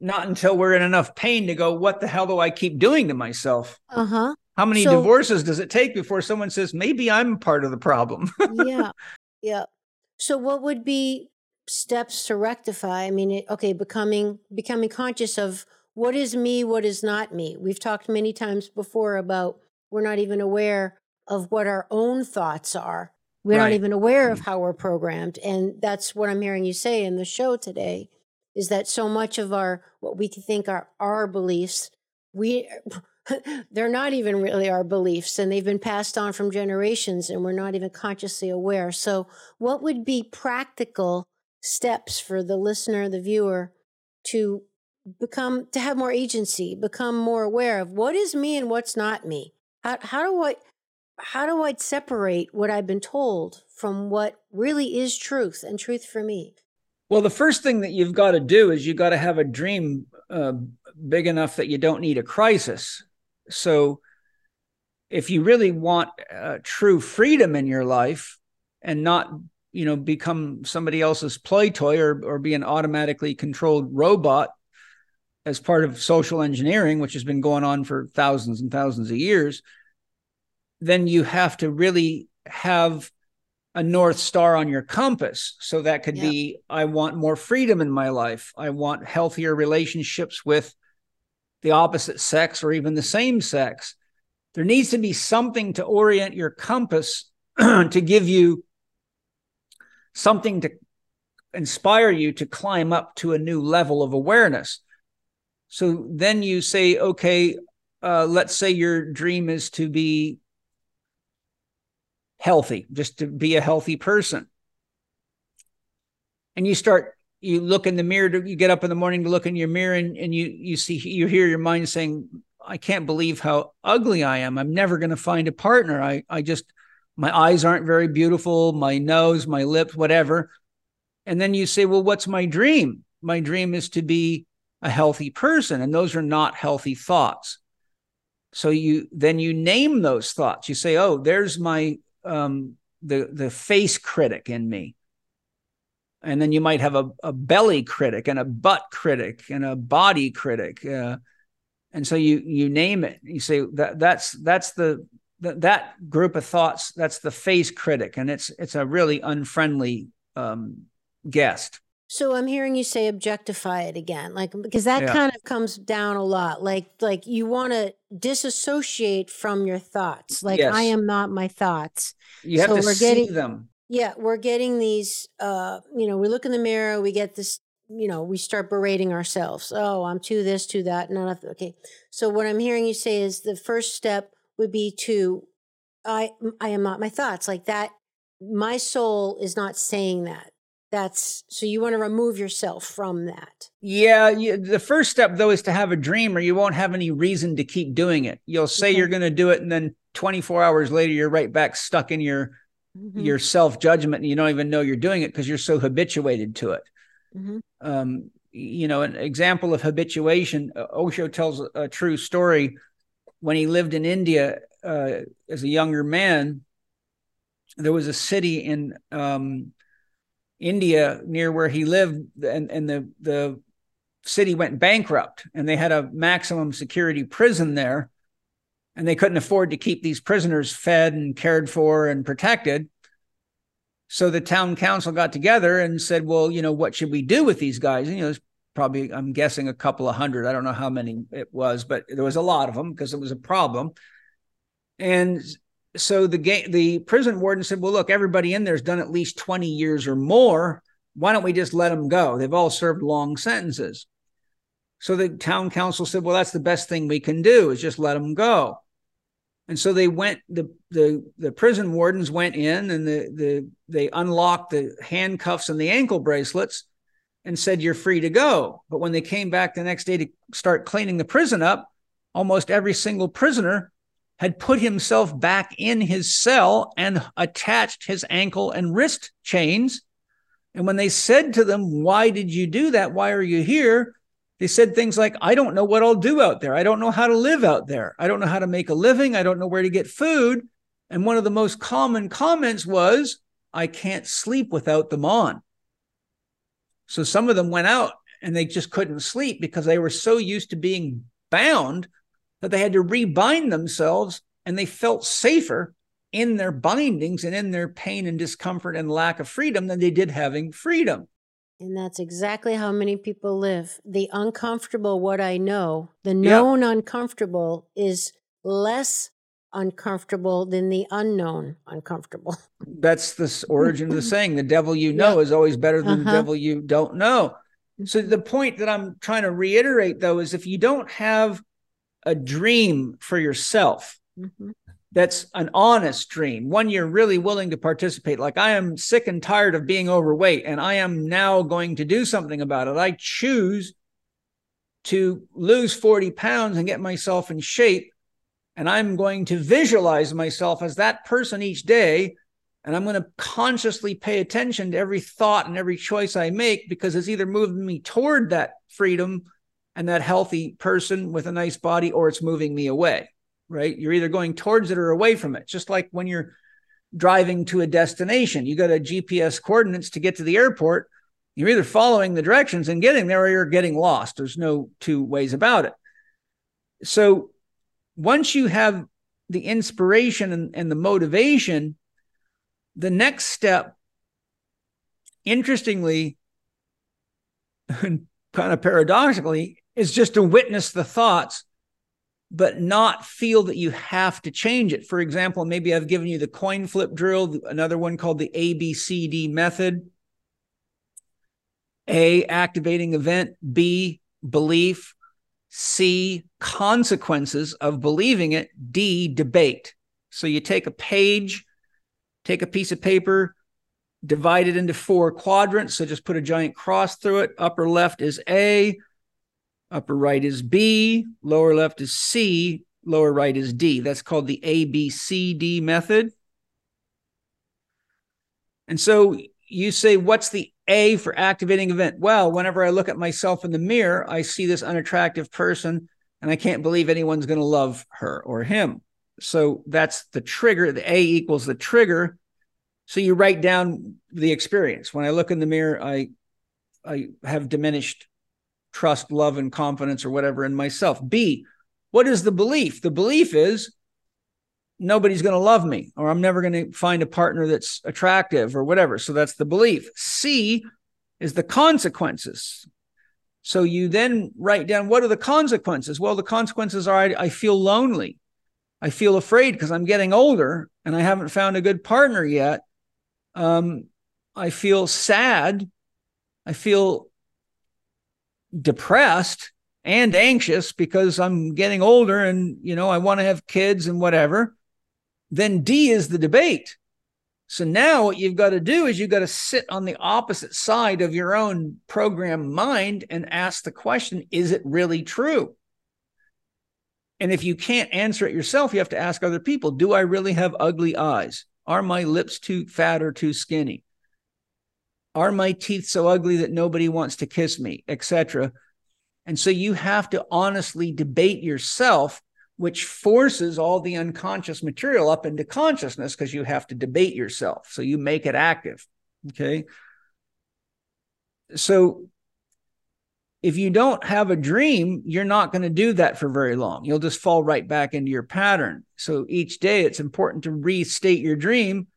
not until we're in enough pain to go, what the hell do I keep doing to myself? Uh-huh. How many so, divorces does it take before someone says, maybe I'm part of the problem? yeah. [laughs] Yeah. So what would be steps to rectify? I mean, okay, becoming becoming conscious of what is me, what is not me. We've talked many times before about we're not even aware of what our own thoughts are. We're right. not even aware of mm. how we're programmed, and that's what I'm hearing you say in the show today. Is that so much of our what we think are our beliefs? We [laughs] they're not even really our beliefs and they've been passed on from generations and we're not even consciously aware. So, what would be practical steps for the listener, the viewer to become to have more agency, become more aware of what is me and what's not me? How how do I how do I separate what I've been told from what really is truth and truth for me? Well, the first thing that you've got to do is you've got to have a dream uh, big enough that you don't need a crisis. So if you really want uh, true freedom in your life and not you know become somebody else's play toy or, or be an automatically controlled robot as part of social engineering which has been going on for thousands and thousands of years then you have to really have a north star on your compass so that could yeah. be i want more freedom in my life i want healthier relationships with the opposite sex or even the same sex. There needs to be something to orient your compass [clears throat] to give you something to inspire you to climb up to a new level of awareness. So then you say, okay, uh, let's say your dream is to be healthy, just to be a healthy person. And you start, you look in the mirror, to, you get up in the morning to look in your mirror and, and you, you see, you hear your mind saying, I can't believe how ugly I am. I'm never going to find a partner. I, I just, my eyes aren't very beautiful, my nose, my lips, whatever. And then you say, well, what's my dream? My dream is to be a healthy person. And those are not healthy thoughts. So you then you name those thoughts. You say, oh, there's my um the the face critic in me. And then you might have a, a belly critic and a butt critic and a body critic. Uh, and so you you name it. You say that that's that's the that group of thoughts that's the face critic and it's it's a really unfriendly um, guest so I'm hearing you say objectify it again, like because that yeah. kind of comes down a lot. Like like you want to disassociate from your thoughts. Like yes. I am not my thoughts. You have so to we're see getting, them. Yeah, we're getting these. uh You know, we look in the mirror, we get this. You know, we start berating ourselves. Oh, I'm too this, too that. No, okay. So what I'm hearing you say is the first step would be to, I I am not my thoughts. Like that. My soul is not saying that that's so you want to remove yourself from that yeah you, the first step though is to have a dream or you won't have any reason to keep doing it you'll say okay. you're going to do it and then 24 hours later you're right back stuck in your mm-hmm. your self judgment and you don't even know you're doing it because you're so habituated to it mm-hmm. um, you know an example of habituation uh, osho tells a, a true story when he lived in india uh, as a younger man there was a city in um, India near where he lived, and, and the the city went bankrupt, and they had a maximum security prison there, and they couldn't afford to keep these prisoners fed and cared for and protected. So the town council got together and said, "Well, you know, what should we do with these guys?" And you know, probably I'm guessing a couple of hundred. I don't know how many it was, but there was a lot of them because it was a problem. And so the game, the prison warden said, "Well, look, everybody in there's done at least 20 years or more. Why don't we just let them go? They've all served long sentences." So the town council said, "Well, that's the best thing we can do is just let them go." And so they went. the the The prison wardens went in and the the they unlocked the handcuffs and the ankle bracelets and said, "You're free to go." But when they came back the next day to start cleaning the prison up, almost every single prisoner had put himself back in his cell and attached his ankle and wrist chains. And when they said to them, Why did you do that? Why are you here? They said things like, I don't know what I'll do out there. I don't know how to live out there. I don't know how to make a living. I don't know where to get food. And one of the most common comments was, I can't sleep without them on. So some of them went out and they just couldn't sleep because they were so used to being bound that they had to rebind themselves and they felt safer in their bindings and in their pain and discomfort and lack of freedom than they did having freedom. And that's exactly how many people live. The uncomfortable, what I know, the known uncomfortable is less uncomfortable than the unknown uncomfortable. That's the origin of the saying the devil you know is always better than uh-huh. the devil you don't know. So the point that I'm trying to reiterate though is if you don't have a dream for yourself mm-hmm. That's an honest dream, one you're really willing to participate. Like, I am sick and tired of being overweight, and I am now going to do something about it. I choose to lose 40 pounds and get myself in shape. And I'm going to visualize myself as that person each day. And I'm going to consciously pay attention to every thought and every choice I make because it's either moving me toward that freedom and that healthy person with a nice body, or it's moving me away, right? You're either going towards it or away from it. Just like when you're driving to a destination, you got a GPS coordinates to get to the airport. You're either following the directions and getting there or you're getting lost. There's no two ways about it. So once you have the inspiration and, and the motivation, the next step, interestingly, and [laughs] kind of paradoxically, is just to witness the thoughts, but not feel that you have to change it. For example, maybe I've given you the coin flip drill, another one called the ABCD method. A, activating event. B, belief. C, consequences of believing it. D, debate. So you take a page, take a piece of paper, divide it into four quadrants. So just put a giant cross through it. Upper left is A, upper right is B, lower left is C, lower right is D. That's called the ABCD method. And so you say, what's the A for activating event? Well, whenever I look at myself in the mirror, I see this unattractive person and I can't believe anyone's going to love her or him. So that's the trigger. The A equals the trigger. So you write down the experience. When I look in the mirror, I I have diminished trust, love, and confidence or whatever in myself. B, what is the belief? The belief is nobody's going to love me or I'm never going to find a partner that's attractive or whatever. So that's the belief. C is the consequences. So you then write down what are the consequences? Well, the consequences are I, I feel lonely. I feel afraid because I'm getting older and I haven't found a good partner yet. Um, I feel sad. I feel depressed and anxious because I'm getting older and you know I want to have kids and whatever. Then D is the debate. So now what you've got to do is you've got to sit on the opposite side of your own program mind and ask the question, is it really true? And if you can't answer it yourself, you have to ask other people, do I really have ugly eyes? Are my lips too fat or too skinny? Are my teeth so ugly that nobody wants to kiss me, etc.? And so you have to honestly debate yourself which forces all the unconscious material up into consciousness because you have to debate yourself. So you make it active. Okay. So if you don't have a dream, you're not going to do that for very long. You'll just fall right back into your pattern. So each day it's important to restate your dream.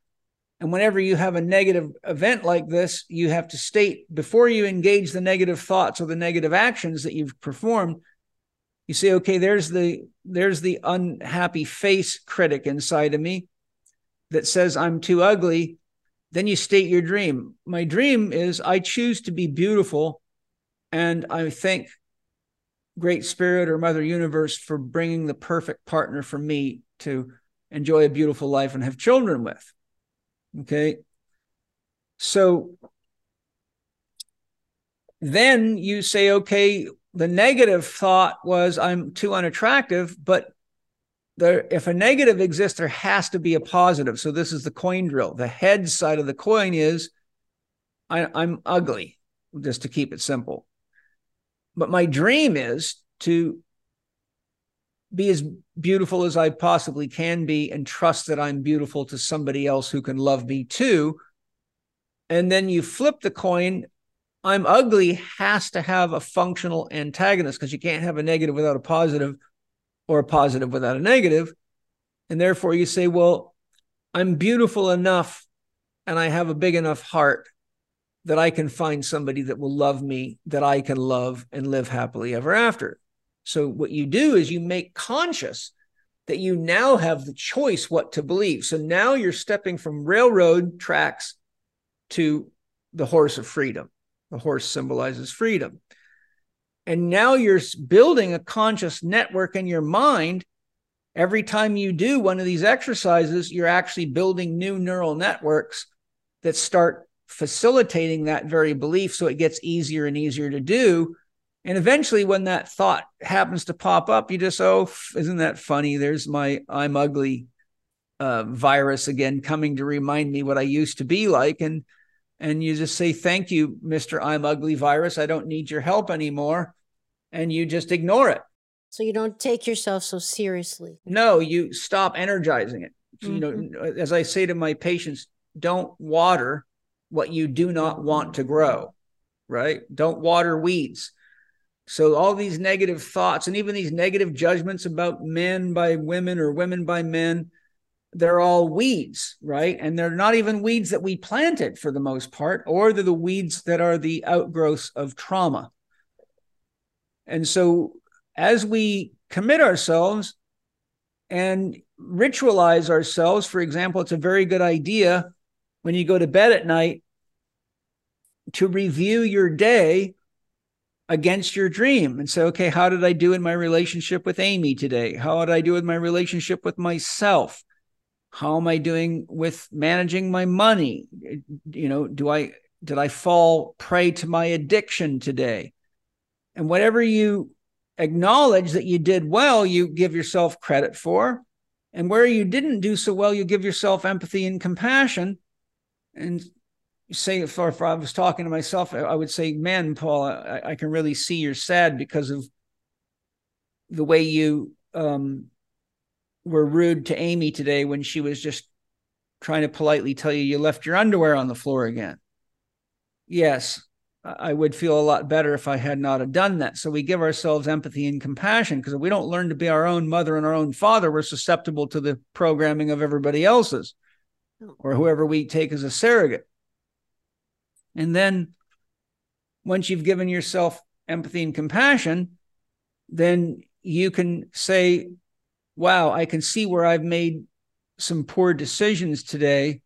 And whenever you have a negative event like this, you have to state before you engage the negative thoughts or the negative actions that you've performed, you say okay there's the there's the unhappy face critic inside of me that says i'm too ugly. Then you state your dream. My dream is i choose to be beautiful and i thank great spirit or mother universe for bringing the perfect partner for me to enjoy a beautiful life and have children with okay so then you say okay the negative thought was I'm too unattractive, but there, if a negative exists, there has to be a positive. So this is the coin drill. The head side of the coin is I, I'm ugly, just to keep it simple. But my dream is to be as beautiful as I possibly can be and trust that I'm beautiful to somebody else who can love me too. And then you flip the coin I'm ugly has to have a functional antagonist because you can't have a negative without a positive or a positive without a negative. And therefore, you say, well, I'm beautiful enough and I have a big enough heart that I can find somebody that will love me, that I can love and live happily ever after. So, what you do is you make conscious that you now have the choice what to believe. So now you're stepping from railroad tracks to the horse of freedom. The horse symbolizes freedom. And now you're building a conscious network in your mind. Every time you do one of these exercises, you're actually building new neural networks that start facilitating that very belief so it gets easier and easier to do. And eventually, when that thought happens to pop up, you just, oh, isn't that funny? There's my I'm ugly uh, virus again coming to remind me what I used to be like. And and you just say, Thank you, Mr. I'm Ugly virus. I don't need your help anymore. And you just ignore it. So you don't take yourself so seriously. No, you stop energizing it. Mm-hmm. You know, mm-hmm. as I say to my patients, don't water what you do not want to grow, right? Don't water weeds. So all these negative thoughts and even these negative judgments about men by women or women by men, they're all weeds, right? And they're not even weeds that we planted for the most part, or they're the weeds that are the outgrowths of trauma. And so as we commit ourselves and ritualize ourselves, for example, it's a very good idea when you go to bed at night to review your day against your dream and say, okay, how did I do in my relationship with Amy today? How did I do in my relationship with myself? How am I doing with managing my money? You know, do I did I fall prey to my addiction today? And whatever you acknowledge that you did well, you give yourself credit for. And where you didn't do so well, you give yourself empathy and compassion. And say, if, if I was talking to myself, I would say, man, Paul, I, I can really see you're sad because of the way you um, were rude to Amy today when she was just trying to politely tell you you left your underwear on the floor again. Yes, I would feel a lot better if I had not have done that. So we give ourselves empathy and compassion because if we don't learn to be our own mother and our own father, we're susceptible to the programming of everybody else's or whoever we take as a surrogate. And then once you've given yourself empathy and compassion, then you can say, wow, I can see where I've made some poor decisions today.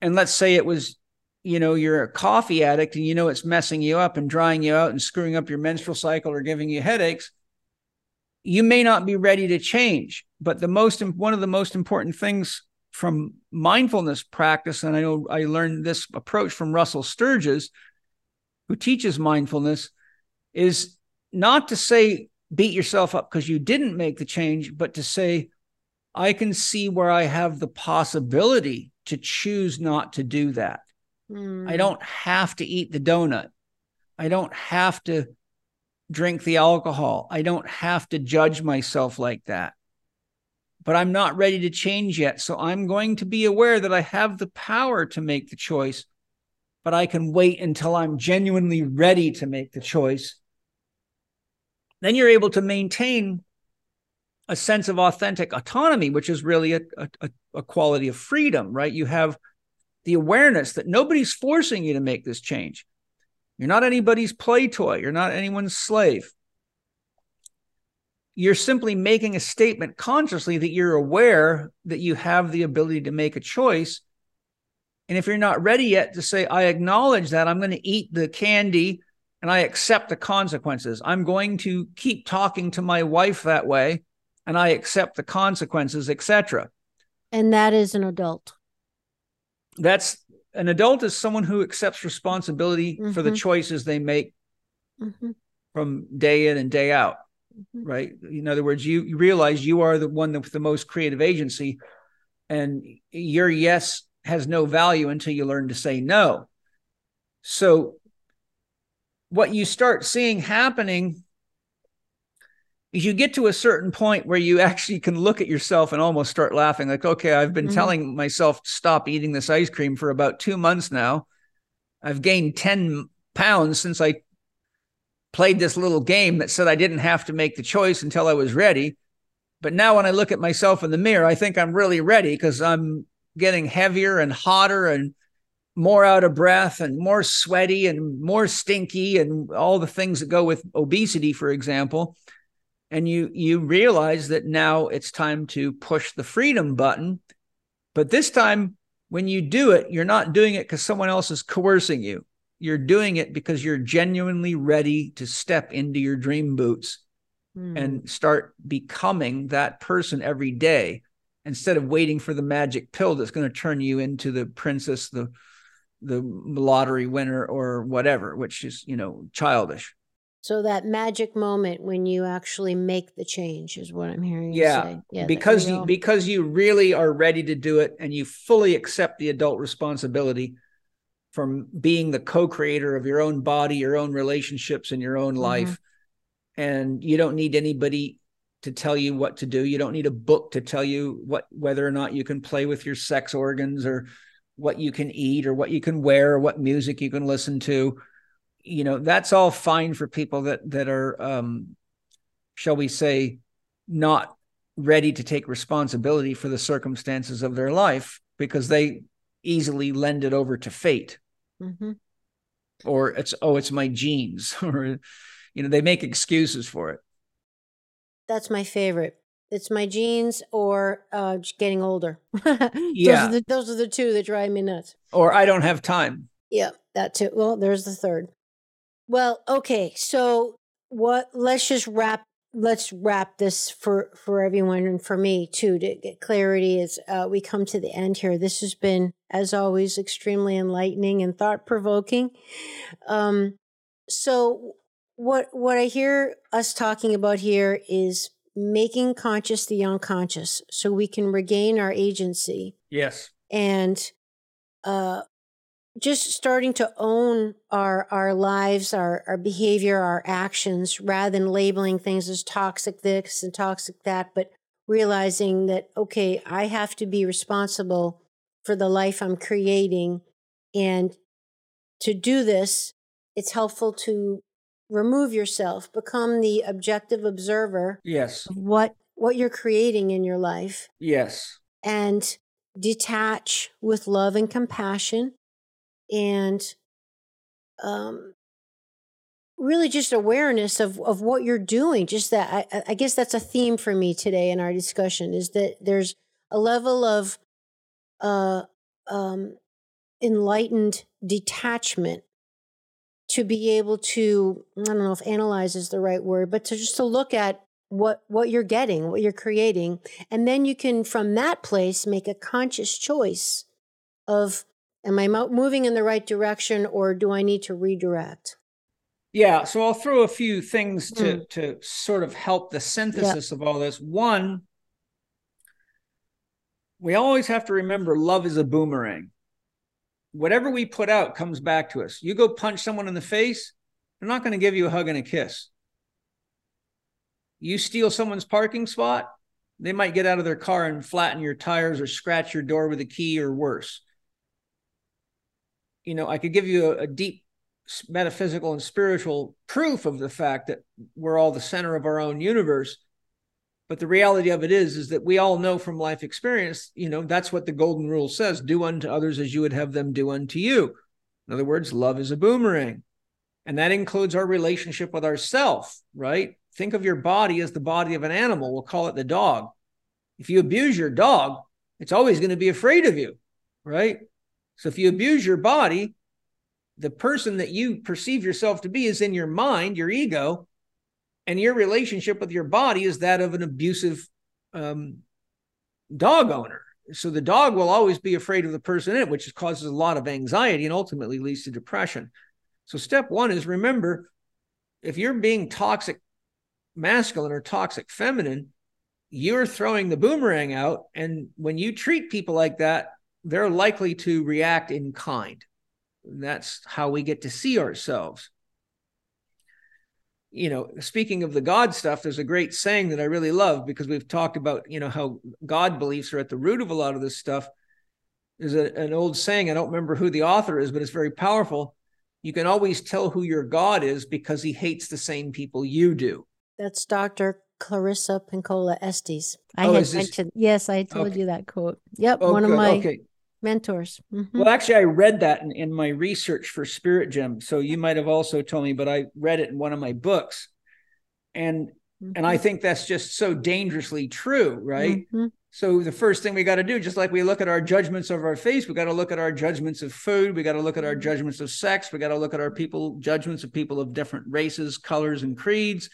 And let's say it was, you know, you're a coffee addict and you know it's messing you up and drying you out and screwing up your menstrual cycle or giving you headaches. You may not be ready to change, but the most one of the most important things from mindfulness practice, and I know I learned this approach from Russell Sturges, who teaches mindfulness, is not to say beat yourself up because you didn't make the change, but to say, I can see where I have the possibility to choose not to do that. Mm. I don't have to eat the donut. I don't have to drink the alcohol. I don't have to judge myself like that. But I'm not ready to change yet. So I'm going to be aware that I have the power to make the choice, but I can wait until I'm genuinely ready to make the choice then you're able to maintain a sense of authentic autonomy, which is really a, a, a, quality of freedom, right? You have the awareness that nobody's forcing you to make this change. You're not anybody's play toy, you're not anyone's slave. You're simply making a statement consciously that you're aware that you have the ability to make a choice. And if you're not ready yet to say, I acknowledge that I'm going to eat the candy and I accept the consequences. I'm going to keep talking to my wife that way and I accept the consequences, etc. And that is an adult. That's an adult is someone who accepts responsibility mm-hmm. for the mm-hmm. choices they make mm-hmm. from day in and day out. Mm-hmm. Right. In other words, you, you realize you are the one with the most creative agency, and your yes has no value until you learn to say no. So what you start seeing happening is you get to a certain point where you actually can look at yourself and almost start laughing like okay i've been mm-hmm. telling myself to stop eating this ice cream for about two months now i've gained 10 pounds since i played this little game that said i didn't have to make the choice until i was ready. But now when i look at myself in the mirror i think i'm really ready because i'm getting heavier and hotter and more out of breath and more sweaty and more stinky and all the things that go with obesity for example. And you you realize that now it's time to push the freedom button. But this time when you do it you're not doing it because someone else is coercing you you're doing it because you're genuinely ready to step into your dream boots mm. and start becoming that person every day instead of waiting for the magic pill that's going to turn you into the princess the the lottery winner or whatever, which is, you know, childish. So that magic moment when you actually make the change is what I'm hearing yeah, Yeah, because you, because you really are ready to do it and you fully accept the adult responsibility from being the co-creator of your own body, your own relationships and your own mm-hmm. life. And you don't need anybody to tell you what to do. You don't need a book to tell you what whether or not you can play with your sex organs or what you can eat or what you can wear or what music you can listen to you know that's all fine for people that that are um shall we say not ready to take responsibility for the circumstances of their life because they easily lend it over to fate mm-hmm. or it's oh it's my genes [laughs] or you know they make excuses for it that's my favorite it's my genes or uh, getting older. yeah. [laughs] Those are, the, those are the two that drive me nuts. Or I don't have time. Yeah, that too. Well, there's the third. Well, okay. So what let's just wrap let's wrap this for for everyone and for me too to get clarity as uh, we come to the end here. This has been as always extremely enlightening and thought provoking um so what what i hear us talking about here is making conscious the unconscious so we can regain our agency. Yes. and uh just starting to own our our lives our our behavior our actions rather than labeling things as toxic this and toxic that but realizing that okay i have to be responsible for the life i'm creating and to do this it's helpful to remove yourself become the objective observer Yes. of what what you're creating in your life Yes. and detach with love and compassion and um really just awareness of of what you're doing just that I, I guess that's a theme for me today in our discussion is that there's a level of uh um enlightened detachment to be able to i don't know if analyze is the right word but to just to look at what what you're getting what you're creating and then you can from that place make a conscious choice of am i mo- moving in the right direction or do i need to redirect Yeah, so I'll throw a few things to mm. to sort of help the synthesis of all this. One, we always have to remember love is a boomerang. Whatever we put out comes back to us. You go punch someone in the face, they're not going to give you a hug and a kiss. You steal someone's parking spot, they might get out of their car and flatten your tires or scratch your door with a key or worse. You know, I could give you a, a deep metaphysical and spiritual proof of the fact that we're all the center of our own universe. But the reality of it is is that we all know from life experience you know that's what the golden rule says do unto others as you would have them do unto you. In other words love is a boomerang. And that includes our relationship with ourself right? Think of your body as the body of an animal. We'll call it the dog. If you abuse your dog it's always going to be afraid of you right so if you abuse your body the person that you perceive yourself to be is in your mind, your ego, and your relationship with your body is that of an abusive um, dog owner. So the dog will always be afraid of the person in it, which causes a lot of anxiety and ultimately leads to depression. So step one is remember if you're being toxic masculine or toxic feminine, you're throwing the boomerang out. And when you treat people like that, they're likely to react in kind. That's how we get to see ourselves. You know speaking of the god stuff there's a great saying that i really love because we've talked about you know how god beliefs are at the root of a lot of this stuff. There's a, an old saying i don't remember who the author is but it's very powerful. You can always tell who your god is because he hates the same people you do. That's dr clarissa pinkola estes. I Oh, had is this- mentioned, yes, I told Okay. you that quote. Yep, oh, one of my okay mentors. Mhm. Well, actually, I read that in, in my research for Spirit Gym. So you might have also told me, but I read it in one of my books. And and I think that's just so dangerously true, right? Mhm. So the first thing we got to do, just like we look at our judgments of our face, we got to look at our judgments of food, we got to look at our judgments of sex, we got to look at our people judgments of people of different races, colors, and creeds.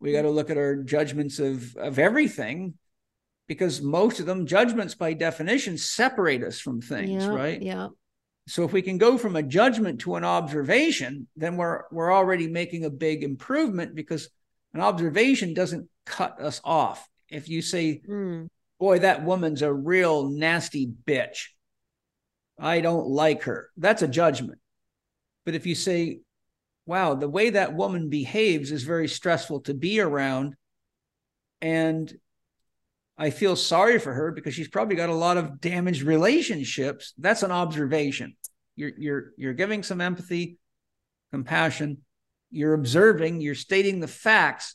We got to look at our judgments of of everything, because most of them judgments by definition separate us from things, yeah, right? yeah So if we can go from a judgment to an observation, then we're we're already making a big improvement because an observation doesn't cut us off. If you say, Mm. "Boy, that woman's a real nasty bitch. I don't like her." That's a judgment. But if you say, "Wow, the way that woman behaves is very stressful to be around," and I feel sorry for her because she's probably got a lot of damaged relationships. That's an observation. You're you're you're giving some empathy, compassion. You're observing. You're stating the facts,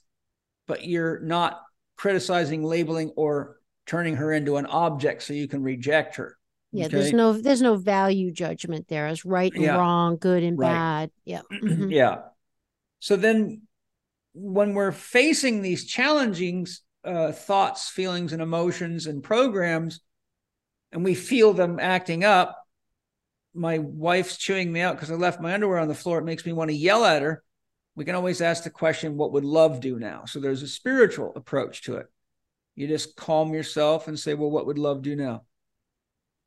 but you're not criticizing, labeling, or turning her into an object so you can reject her. yeah there's no there's no value judgment there as right and Yeah. wrong good and Right. bad yeah [clears throat] Mhm. yeah. So then, when we're facing these challenging uh, thoughts, feelings, and emotions and programs, and we feel them acting up, my wife's chewing me out because I left my underwear on the floor, it makes me want to yell at her. We can always ask the question, what would love do now? So there's a spiritual approach to it. You just calm yourself and say, well, what would love do now?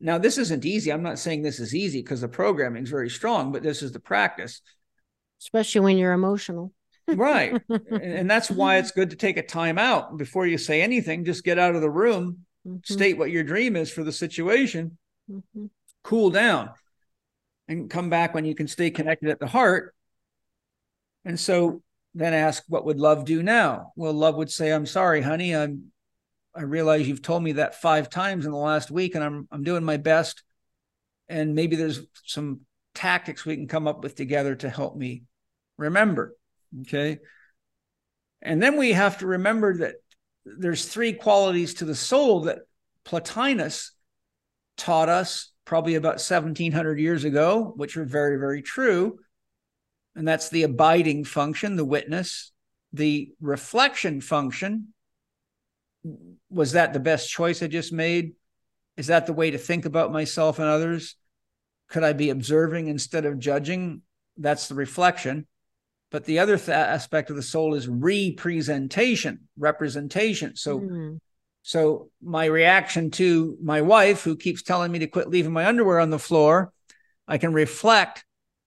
Now, this isn't easy. I'm not saying this is easy because the programming is very strong, but this is the practice. Especially when you're emotional. Right. [laughs] And, that's why it's good to take a time out before you say anything. Just get out of the room, Mhm, state what your dream is for the situation, mhm. cool down, and come back when you can stay connected at the heart. And so then ask, what would love do now? Well, love would say, I'm sorry, honey. I'm I realize you've told me that five times in the last week, and I'm I'm doing my best. And maybe there's some tactics we can come up with together to help me remember. Okay. And then we have to remember that there's three qualities to the soul that Plotinus taught us probably about 1700 years ago, which are very, very true. And that's the abiding function, the witness, the reflection function. Was that the best choice I just made? Is that the way to think about myself and others? Could I be observing instead of judging? That's the reflection. But the other th- aspect of the soul is representation, representation. So, Mm. so my reaction to my wife, who keeps telling me to quit leaving my underwear on the floor, I can reflect,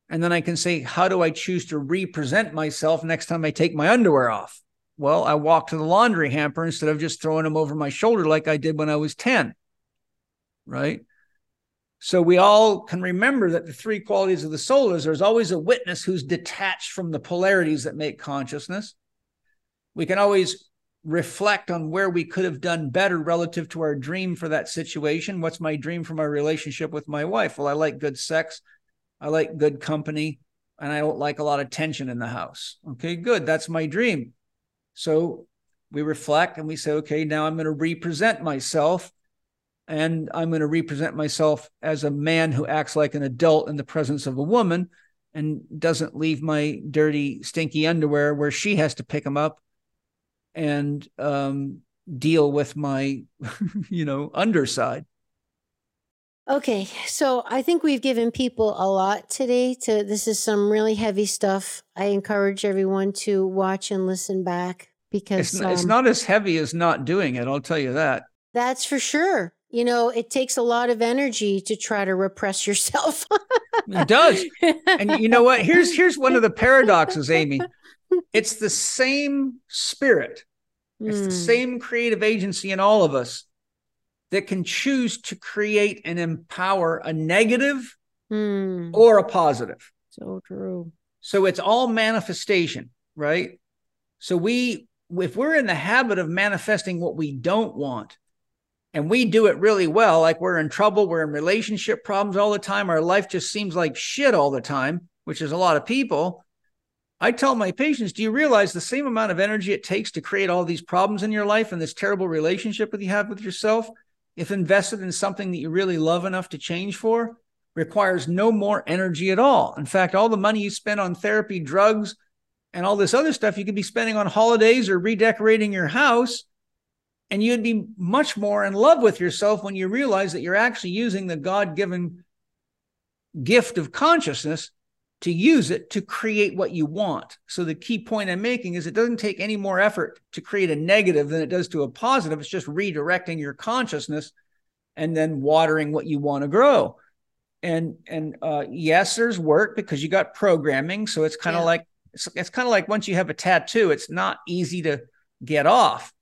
and then I can say, how do I choose to represent myself next time I take my underwear off? Well, I walk to the laundry hamper instead of just throwing them over my shoulder like I did when I was 10. Right. So we all can remember that the three qualities of the soul is there's always a witness who's detached from the polarities that make consciousness. We can always reflect on where we could have done better relative to our dream for that situation. What's my dream for my relationship with my wife? Well, I like good sex. I like good company and I don't like a lot of tension in the house. Okay, good. That's my dream. So we reflect and we say, okay, now I'm going to represent myself and I'm going to represent myself as a man who acts like an adult in the presence of a woman and doesn't leave my dirty, stinky underwear where she has to pick them up and um, deal with my, [laughs] you know, underside. Okay, so I think we've given people a lot today. To this is some really heavy stuff. I encourage everyone to watch and listen back because It's, n- it's um, not as heavy as not doing it. I'll tell you that. that's for sure. You know, it takes a lot of energy to try to repress yourself. It does. And you know what? Here's [laughs] here's one of the paradoxes, Amy. It's the same spirit. It's the Mm, same creative agency in all of us that can choose to create and empower a negative mm, or a positive. so true. So it's all manifestation, right? So we if we're in the habit of manifesting what we don't want and we do it really well, like we're in trouble, we're in relationship problems all the time, our life just seems like shit all the time, which is a lot of people. I tell my patients, do you realize the same amount of energy it takes to create all these problems in your life and this terrible relationship that you have with yourself, if invested in something that you really love enough to change for, requires no more energy at all. In fact, all the money you spend on therapy, drugs, and all this other stuff you could be spending on holidays or redecorating your house. And you'd be much more in love with yourself when you realize that you're actually using the God given gift of consciousness to use it to create what you want. So the key point I'm making is it doesn't take any more effort to create a negative than it does to a positive. It's just redirecting your consciousness and then watering what you want to grow. And and uh, yes, there's work because you got programming. So it's kind of Yeah. like it's, it's kind of like once you have a tattoo, it's not easy to get off.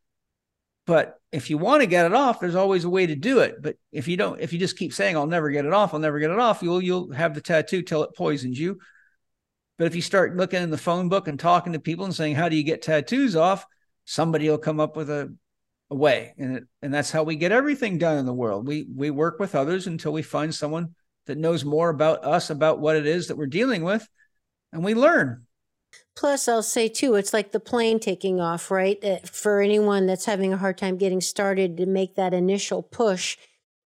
But if you want to get it off, there's always a way to do it. But if you don't, if you just keep saying, I'll never get it off, I'll never get it off, you'll you'll have the tattoo till it poisons you. But if you start looking in the phone book and talking to people and saying, How do you get tattoos off? Somebody will come up with a, a way. And it, and that's how we get everything done in the world. We we work with others until we find someone that knows more about us, about what it is that we're dealing with, and we learn. Plus, I'll say too, it's like the plane taking off, right? Uh, For anyone that's having a hard time getting started to make that initial push,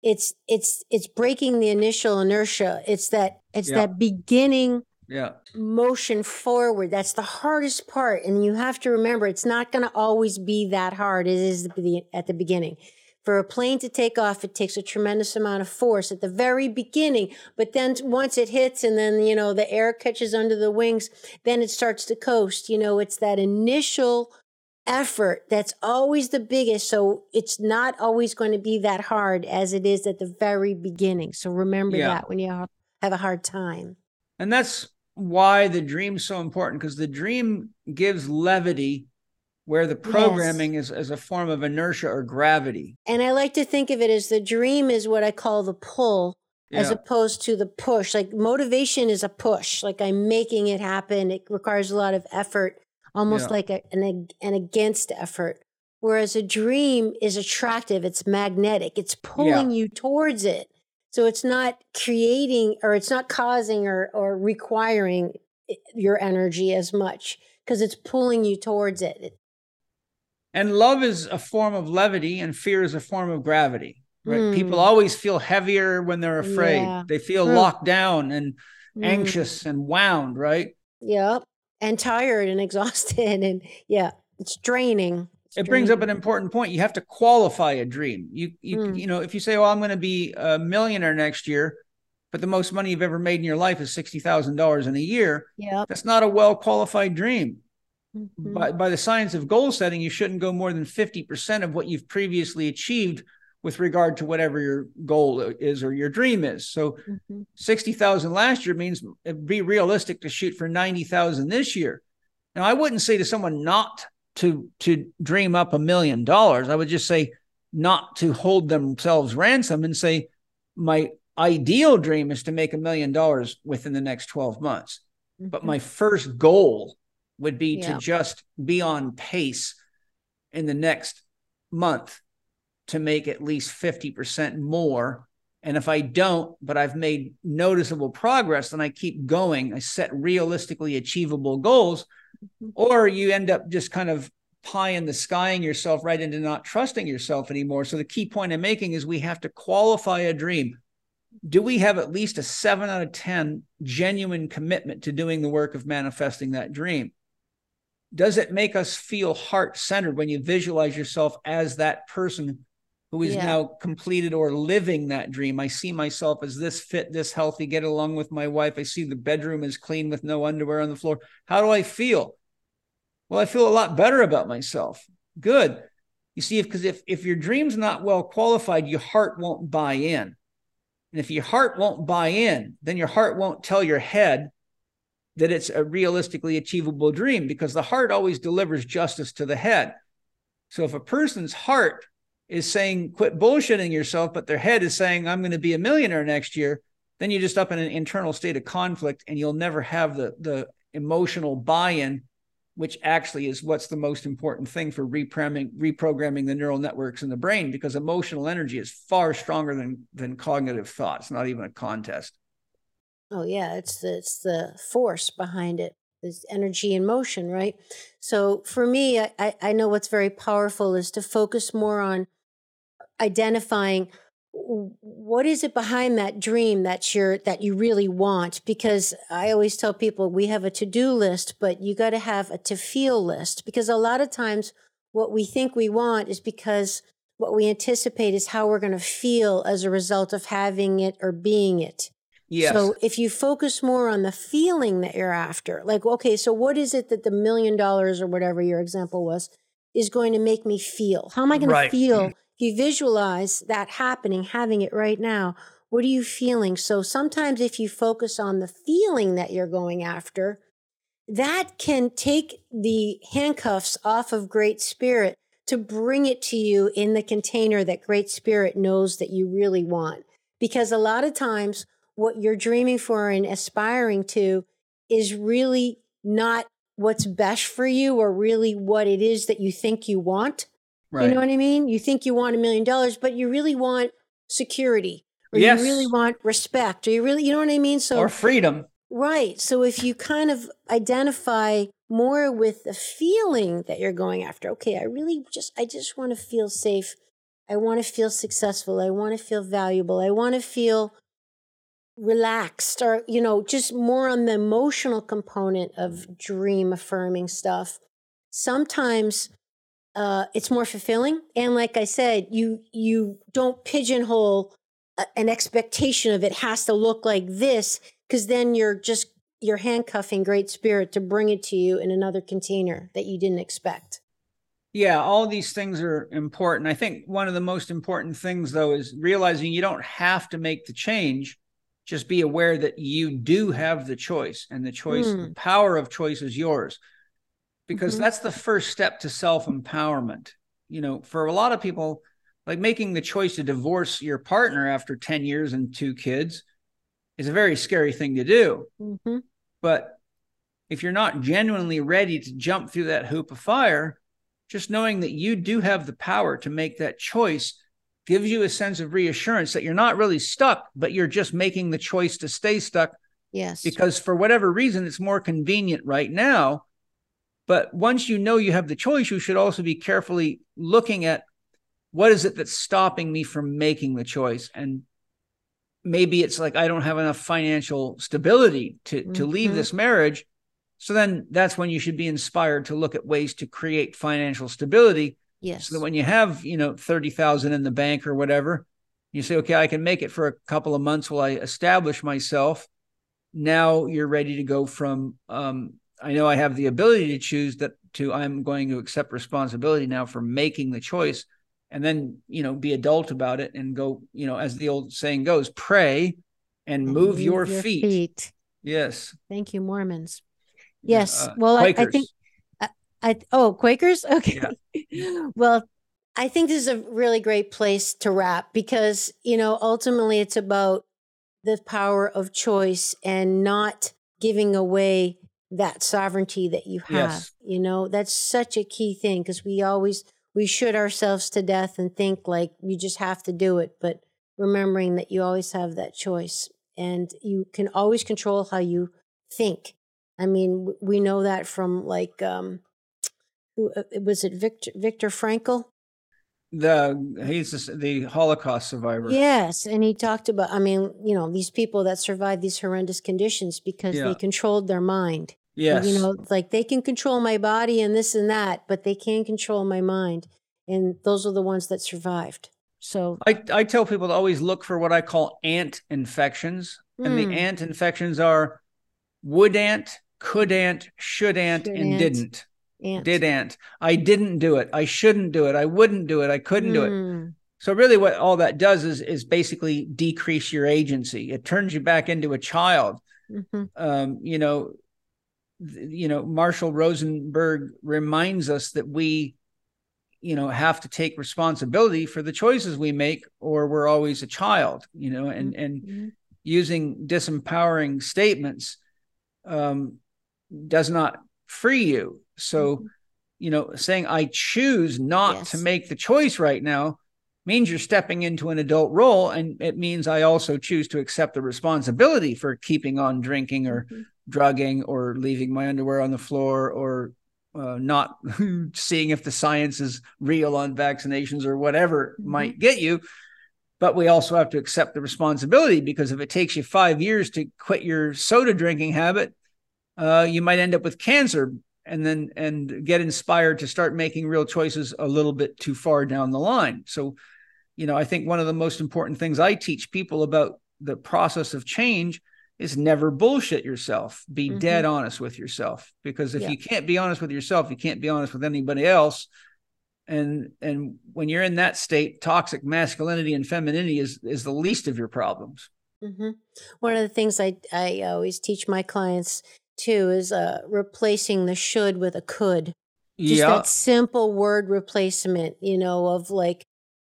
it's it's it's breaking the initial inertia. It's that it's Yeah. that beginning Yeah. motion forward. That's the hardest part, and you have to remember it's not going to always be that hard. It is the, at the beginning, For a plane to take off, it takes a tremendous amount of force at the very beginning. But then once it hits and then, you know, the air catches under the wings, then it starts to coast. You know, it's that initial effort that's always the biggest. So it's not always going to be that hard as it is at the very beginning. So remember Yeah. that when you have a hard time. And that's why the dream's so important because the dream gives levity where the programming is as a form of inertia or gravity. And I like to think of it as the dream is what I call the pull as opposed to the push. Like motivation is a push, like I'm making it happen. It requires a lot of effort, almost Yeah. like a, an, an against effort. Whereas a dream is attractive, it's magnetic, it's pulling you towards it. So it's not creating or it's not causing or, or requiring eh, your energy as much because it's pulling you towards it. And love is a form of levity and fear is a form of gravity. Right? Mm. People always feel heavier when they're afraid. Yeah. They feel locked down and Mm. anxious and wound, right? Yep. And tired and exhausted. [laughs] And yeah, it's draining. It's it brings up an important point. You have to qualify a dream. You you Mm. you know, if you say, "Oh, I'm going to be a millionaire next year," but the most money you've ever made in your life is sixty thousand dollars in a year, Yeah, that's not a well qualified dream. Mhm. By by the science of goal setting, you shouldn't go more than fifty percent of what you've previously achieved with regard to whatever your goal is or your dream is. So Mhm. sixty thousand last year means it'd be realistic to shoot for ninety thousand this year. Now, I wouldn't say to someone not to to dream up a million dollars. I would just say not to hold themselves ransom and say my ideal dream is to make a million dollars within the next twelve months. But Mhm. my first goal would be Yeah. to just be on pace in the next month to make at least 50% more. And if I don't, but I've made noticeable progress, then I keep going. I set realistically achievable goals, Mhm. or you end up just kind of pie in the skying yourself right into not trusting yourself anymore. So the key point I'm making is we have to qualify a dream. Do we have at least a seven out of 10 genuine commitment to doing the work of manifesting that dream? Does it make us feel heart centered when you visualize yourself as that person who is Yeah. now completed or living that dream? I see myself as this fit, this healthy, get along with my wife. I see the bedroom is clean with no underwear on the floor. How do I feel? Well, I feel a lot better about myself. Good. You see, because if, if your dream's not well qualified, your heart won't buy in. And if your heart won't buy in, then your heart won't tell your head that it's a realistically achievable dream because the heart always delivers justice to the head. So if a person's heart is saying, quit bullshitting yourself, but their head is saying, I'm going to be a millionaire next year, then you're just up in an internal state of conflict and you'll never have the, the emotional buy in, which actually is what's the most important thing for reprogramming, reprogramming the neural networks in the brain because emotional energy is far stronger than, than cognitive thought. It's not even a contest. Oh yeah, it's the it's the force behind it. There's energy and motion, right? So for me, I, I know what's very powerful is to focus more on identifying what is it behind that dream that you're that you really want because i always tell people we have a to-do list but you got to have a to feel list because a lot of times what we think we want is because what we anticipate is how we're going to feel as a result of having it or being it Yes. so if you focus more on the feeling that you're after, like, okay, so what is it that the million dollars or whatever your example was is going to make me feel? How am I going Right. to feel? Mm. If you visualize that happening, having it right now, what are you feeling? So sometimes if you focus on the feeling that you're going after, that can take the handcuffs off of Great Spirit to bring it to you in the container that Great Spirit knows that you really want. Because a lot of times, what you're dreaming for and aspiring to is really not what's best for you or really what it is that you think you want. right. You know what I mean? You think you want a million dollars, but you really want security or Yes. you really want respect or you really, you know what I mean? So or freedom. Right. So if you kind of identify more with the feeling that you're going after, okay, I really just I just want to feel safe. I want to feel successful. I want to feel valuable. I want to feel relaxed or you know, just more on the emotional component of dream affirming stuff. Sometimes uh, it's more fulfilling. And like I said, you you don't pigeonhole a, an expectation of it has to look like this, because then you're just you're handcuffing Great Spirit to bring it to you in another container that you didn't expect. Yeah, all these things are important. I think one of the most important things, though, is realizing you don't have to make the change. Just be aware that you do have the choice, and the choice, Mm. the power of choice is yours. Because Mhm. that's the first step to self empowerment. You know, for a lot of people, like making the choice to divorce your partner after 10 years and two kids is a very scary thing to do. Mm-hmm. But if you're not genuinely ready to jump through that hoop of fire, just knowing that you do have the power to make that choice gives you a sense of reassurance that you're not really stuck, but you're just making the choice to stay stuck Yes. because for whatever reason it's more convenient right now. But once you know you have the choice, you should also be carefully looking at what is it that's stopping me from making the choice and maybe it's like I don't have enough financial stability to to leave Mhm. this marriage. So then that's when you should be inspired to look at ways to create financial stability yes. so that when you have, you know, 30,000 in the bank or whatever, you say, okay, I can make it for a couple of months while I establish myself. Now you're ready to go from, um, I know I have the ability to choose that to I'm going to accept responsibility now for making the choice and then, you know, be adult about it and go, you know, as the old saying goes, pray and move, your, feet. Yes. Thank you, Mormons. Yes. uh, well, I, I think I oh Quakers. [laughs] Okay. well, I think this is a really great place to wrap because you know ultimately it's about the power of choice and not giving away that sovereignty that you have. Yes. You know that's such a key thing because we always we shoot ourselves to death and think like you just have to do it, but remembering that you always have that choice and you can always control how you think. I mean, we know that from like, um, who uh, was it Viktor Viktor Frankl? The he's the, the Holocaust survivor. Yes, and he talked about. I mean, you know, these people that survived these horrendous conditions because Yeah. they controlled their mind. Yes. You know, like they can control my body and this and that, but they can't control my mind. And those are the ones that survived. So, I, I tell people to always look for what I call ant infections. And the Mm. ant infections are would ant, could ant, should ant, Should and ant. didn't. Ant. Did ant. I didn't do it. I shouldn't do it. I wouldn't do it. I couldn't do it. Mm, So really what all that does is is basically decrease your agency. It turns you back into a child. mhm. Um, you know, th- you know, Marshall Rosenberg reminds us that we you know have to take responsibility for the choices we make or we're always a child you know and and Mhm. using disempowering statements um, does not free you. So, Mhm. you know, saying I choose not to make the choice right now means you're stepping into an adult role. And it means I also choose to accept the responsibility for keeping on drinking or Mhm. drugging or leaving my underwear on the floor or uh, not [laughs] seeing if the science is real on vaccinations or whatever Mhm. might get you but we also have to accept the responsibility because if it takes you five years to quit your soda drinking habit, uh, you might end up with cancer and then and get inspired to start making real choices a little bit too far down the line. So, you know, I think one of the most important things I teach people about the process of change is never bullshit yourself. Be Mhm. dead honest with yourself because if Yeah. you can't be honest with yourself, you can't be honest with anybody else and and when you're in that state toxic masculinity and femininity is is the least of your problems hmm One of the things I I always teach my clients too is uh, replacing the should with a could. Just yeah that simple word replacement, you know, of like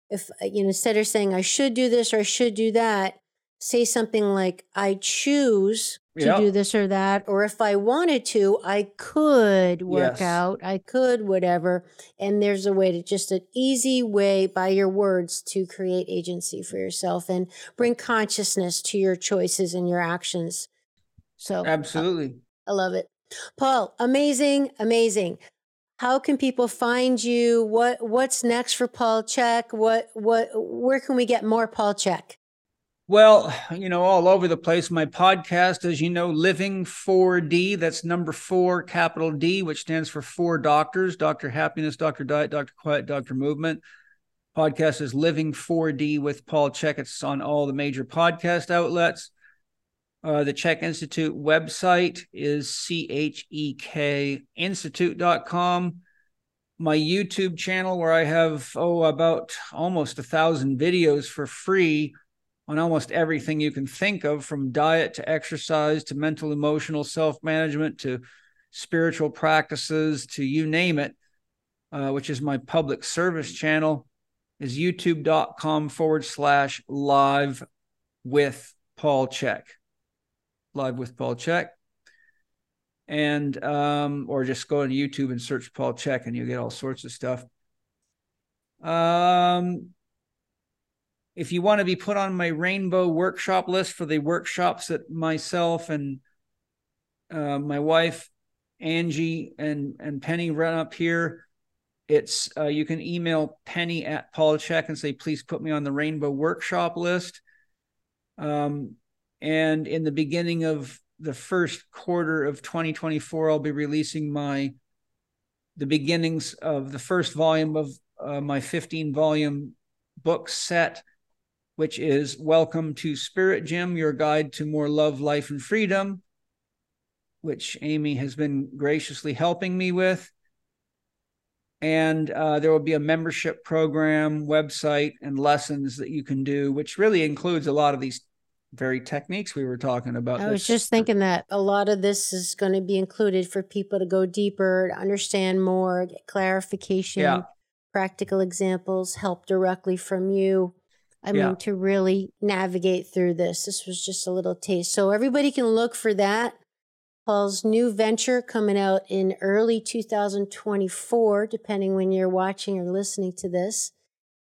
if uh, you know instead of saying I should do this or I should do that, say something like I choose to Yeah. do this or that, or if I wanted to, I could work Yes. out, I could whatever. And there's a way to just an easy way by your words to create agency for yourself and bring consciousness to your choices and your actions. So absolutely I love it. Paul, amazing, amazing. How can people find you? What what's next for Paul Chek? What what where can we get more Paul Chek? Well, you know, all over the place. My podcast, as you know, Living 4D, that's number four, capital D, which stands for four doctors Dr. Happiness, Dr. Diet, Dr. Quiet, Dr. Movement. Podcast is Living 4D with Paul Chek. It's on all the major podcast outlets. Uh, the Chek Institute website is chekinstitute.com. My YouTube channel, where I have, oh, about almost a thousand videos for free on almost everything you can think of from diet to exercise to mental, emotional self management to spiritual practices to you name it, uh, which is my public service channel, is youtube.com forward slash live with Paul Chek. Live with Paul Chek, And, um, or just go on YouTube and search Paul Chek, and you get all sorts of stuff. Um, if you want to be put on my rainbow workshop list for the workshops that myself and uh, my wife Angie and and Penny run up here, it's uh, you can email Penny at Paul Chek and say please put me on the rainbow workshop list. Um, and in the beginning of the first quarter of 2024, I'll be releasing my the beginnings of the first volume of uh, my 15 volume book set which is Welcome to Spirit Gym, your guide to more love, life, and freedom, which Amy has been graciously helping me with. And uh, there will be a membership program, website, and lessons that you can do, which really includes a lot of these very techniques we were talking about. I was just thinking that a lot of this is going to be included for people to go deeper, to understand more, get clarification, yeah. practical examples, help directly from you. I yeah. mean, to really navigate through this. This was just a little taste. So everybody can look for that. Paul's new venture coming out in early 2024, depending when you're watching or listening to this.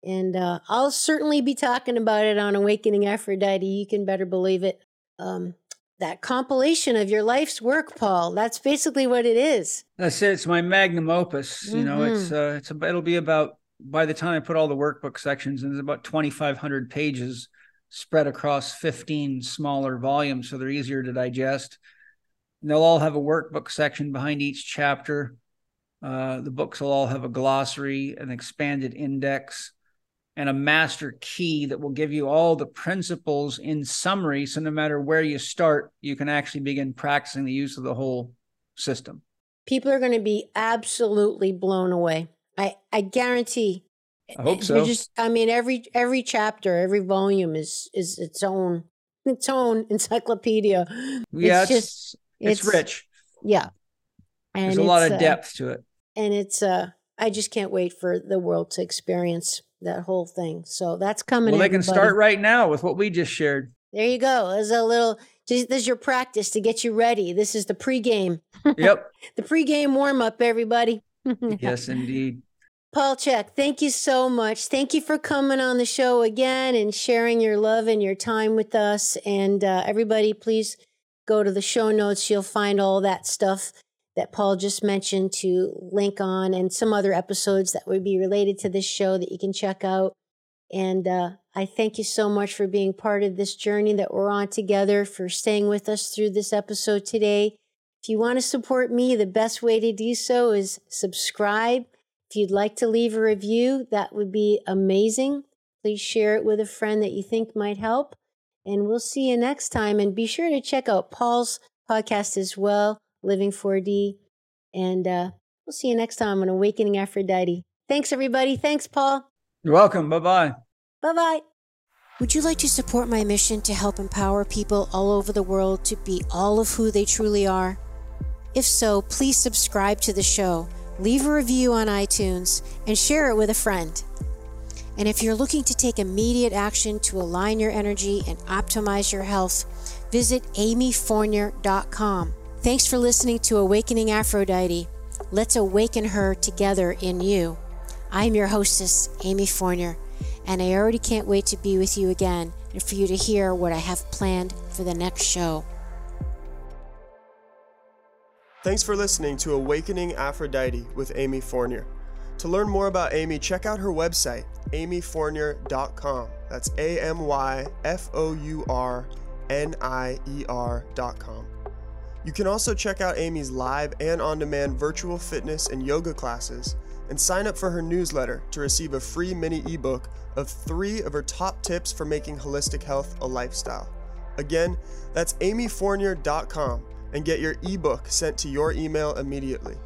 And uh, I'll certainly be talking about it on Awakening Aphrodite. You can better believe it. Um, that compilation of your life's work, Paul. That's basically what it is. That's it. It's my magnum opus. Mm-hmm. You know, it's mm-hmm. uh, it's a, it'll be about by the time I put all the workbook sections, and there's about 2,500 pages spread across 15 smaller volumes, so they're easier to digest. And they'll all have a workbook section behind each chapter. Uh, the books will all have a glossary, an expanded index, and a master key that will give you all the principles in summary. So no matter where you start, you can actually begin practicing the use of the whole system. People are going to be absolutely blown away. I I guarantee. I hope so. Just, I mean, every every chapter, every volume is is its own its own [laughs] encyclopedia. Yeah, it's, it's just it's, it's, rich. Yeah, and there's a lot of uh, depth to it. And it's uh, I just can't wait for the world to experience that whole thing. So that's coming. Well, they can start right now with what we just shared. There you go. As a little, this is your practice to get you ready. This is the pregame. [laughs] [laughs] Yep. the pregame warm up, everybody. [laughs] yes, indeed. Paul Chek, thank you so much. Thank you for coming on the show again and sharing your love and your time with us. And uh, everybody, please go to the show notes. You'll find all that stuff that Paul just mentioned to link on and some other episodes that would be related to this show that you can check out. And uh, I thank you so much for being part of this journey that we're on together, for staying with us through this episode today. If you want to support me, the best way to do so is subscribe if you'd like to leave a review, that would be amazing. Please share it with a friend that you think might help. And we'll see you next time. And be sure to check out Paul's podcast as well, Living 4D. And uh, we'll see you next time on Awakening Aphrodite. Thanks, everybody. Thanks, Paul. You're welcome. Bye bye. Bye bye. Would you like to support my mission to help empower people all over the world to be all of who they truly are? If so, please subscribe to the show leave a review on iTunes, and share it with a friend. And if you're looking to take immediate action to align your energy and optimize your health, visit amyfournier.com. Thanks for listening to Awakening Aphrodite. Let's awaken her together in you. I'm your hostess, Amy Fournier, and I already can't wait to be with you again and for you to hear what I have planned for the next show. Thanks for listening to Awakening Aphrodite with Amy Fournier. To learn more about Amy, check out her website, amyfournier.com. That's A M Y F O U R N I E R.com. You can also check out Amy's live and on demand virtual fitness and yoga classes and sign up for her newsletter to receive a free mini ebook of three of her top tips for making holistic health a lifestyle. Again, that's amyfournier.com and get your ebook sent to your email immediately.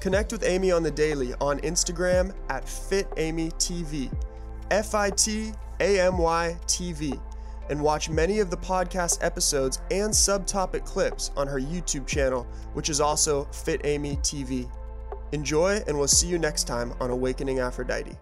Connect with Amy on the daily on Instagram at FitAmyTV, F I T A M Y TV, and watch many of the podcast episodes and subtopic clips on her YouTube channel, which is also Fit Amy TV. Enjoy, and we'll see you next time on Awakening Aphrodite.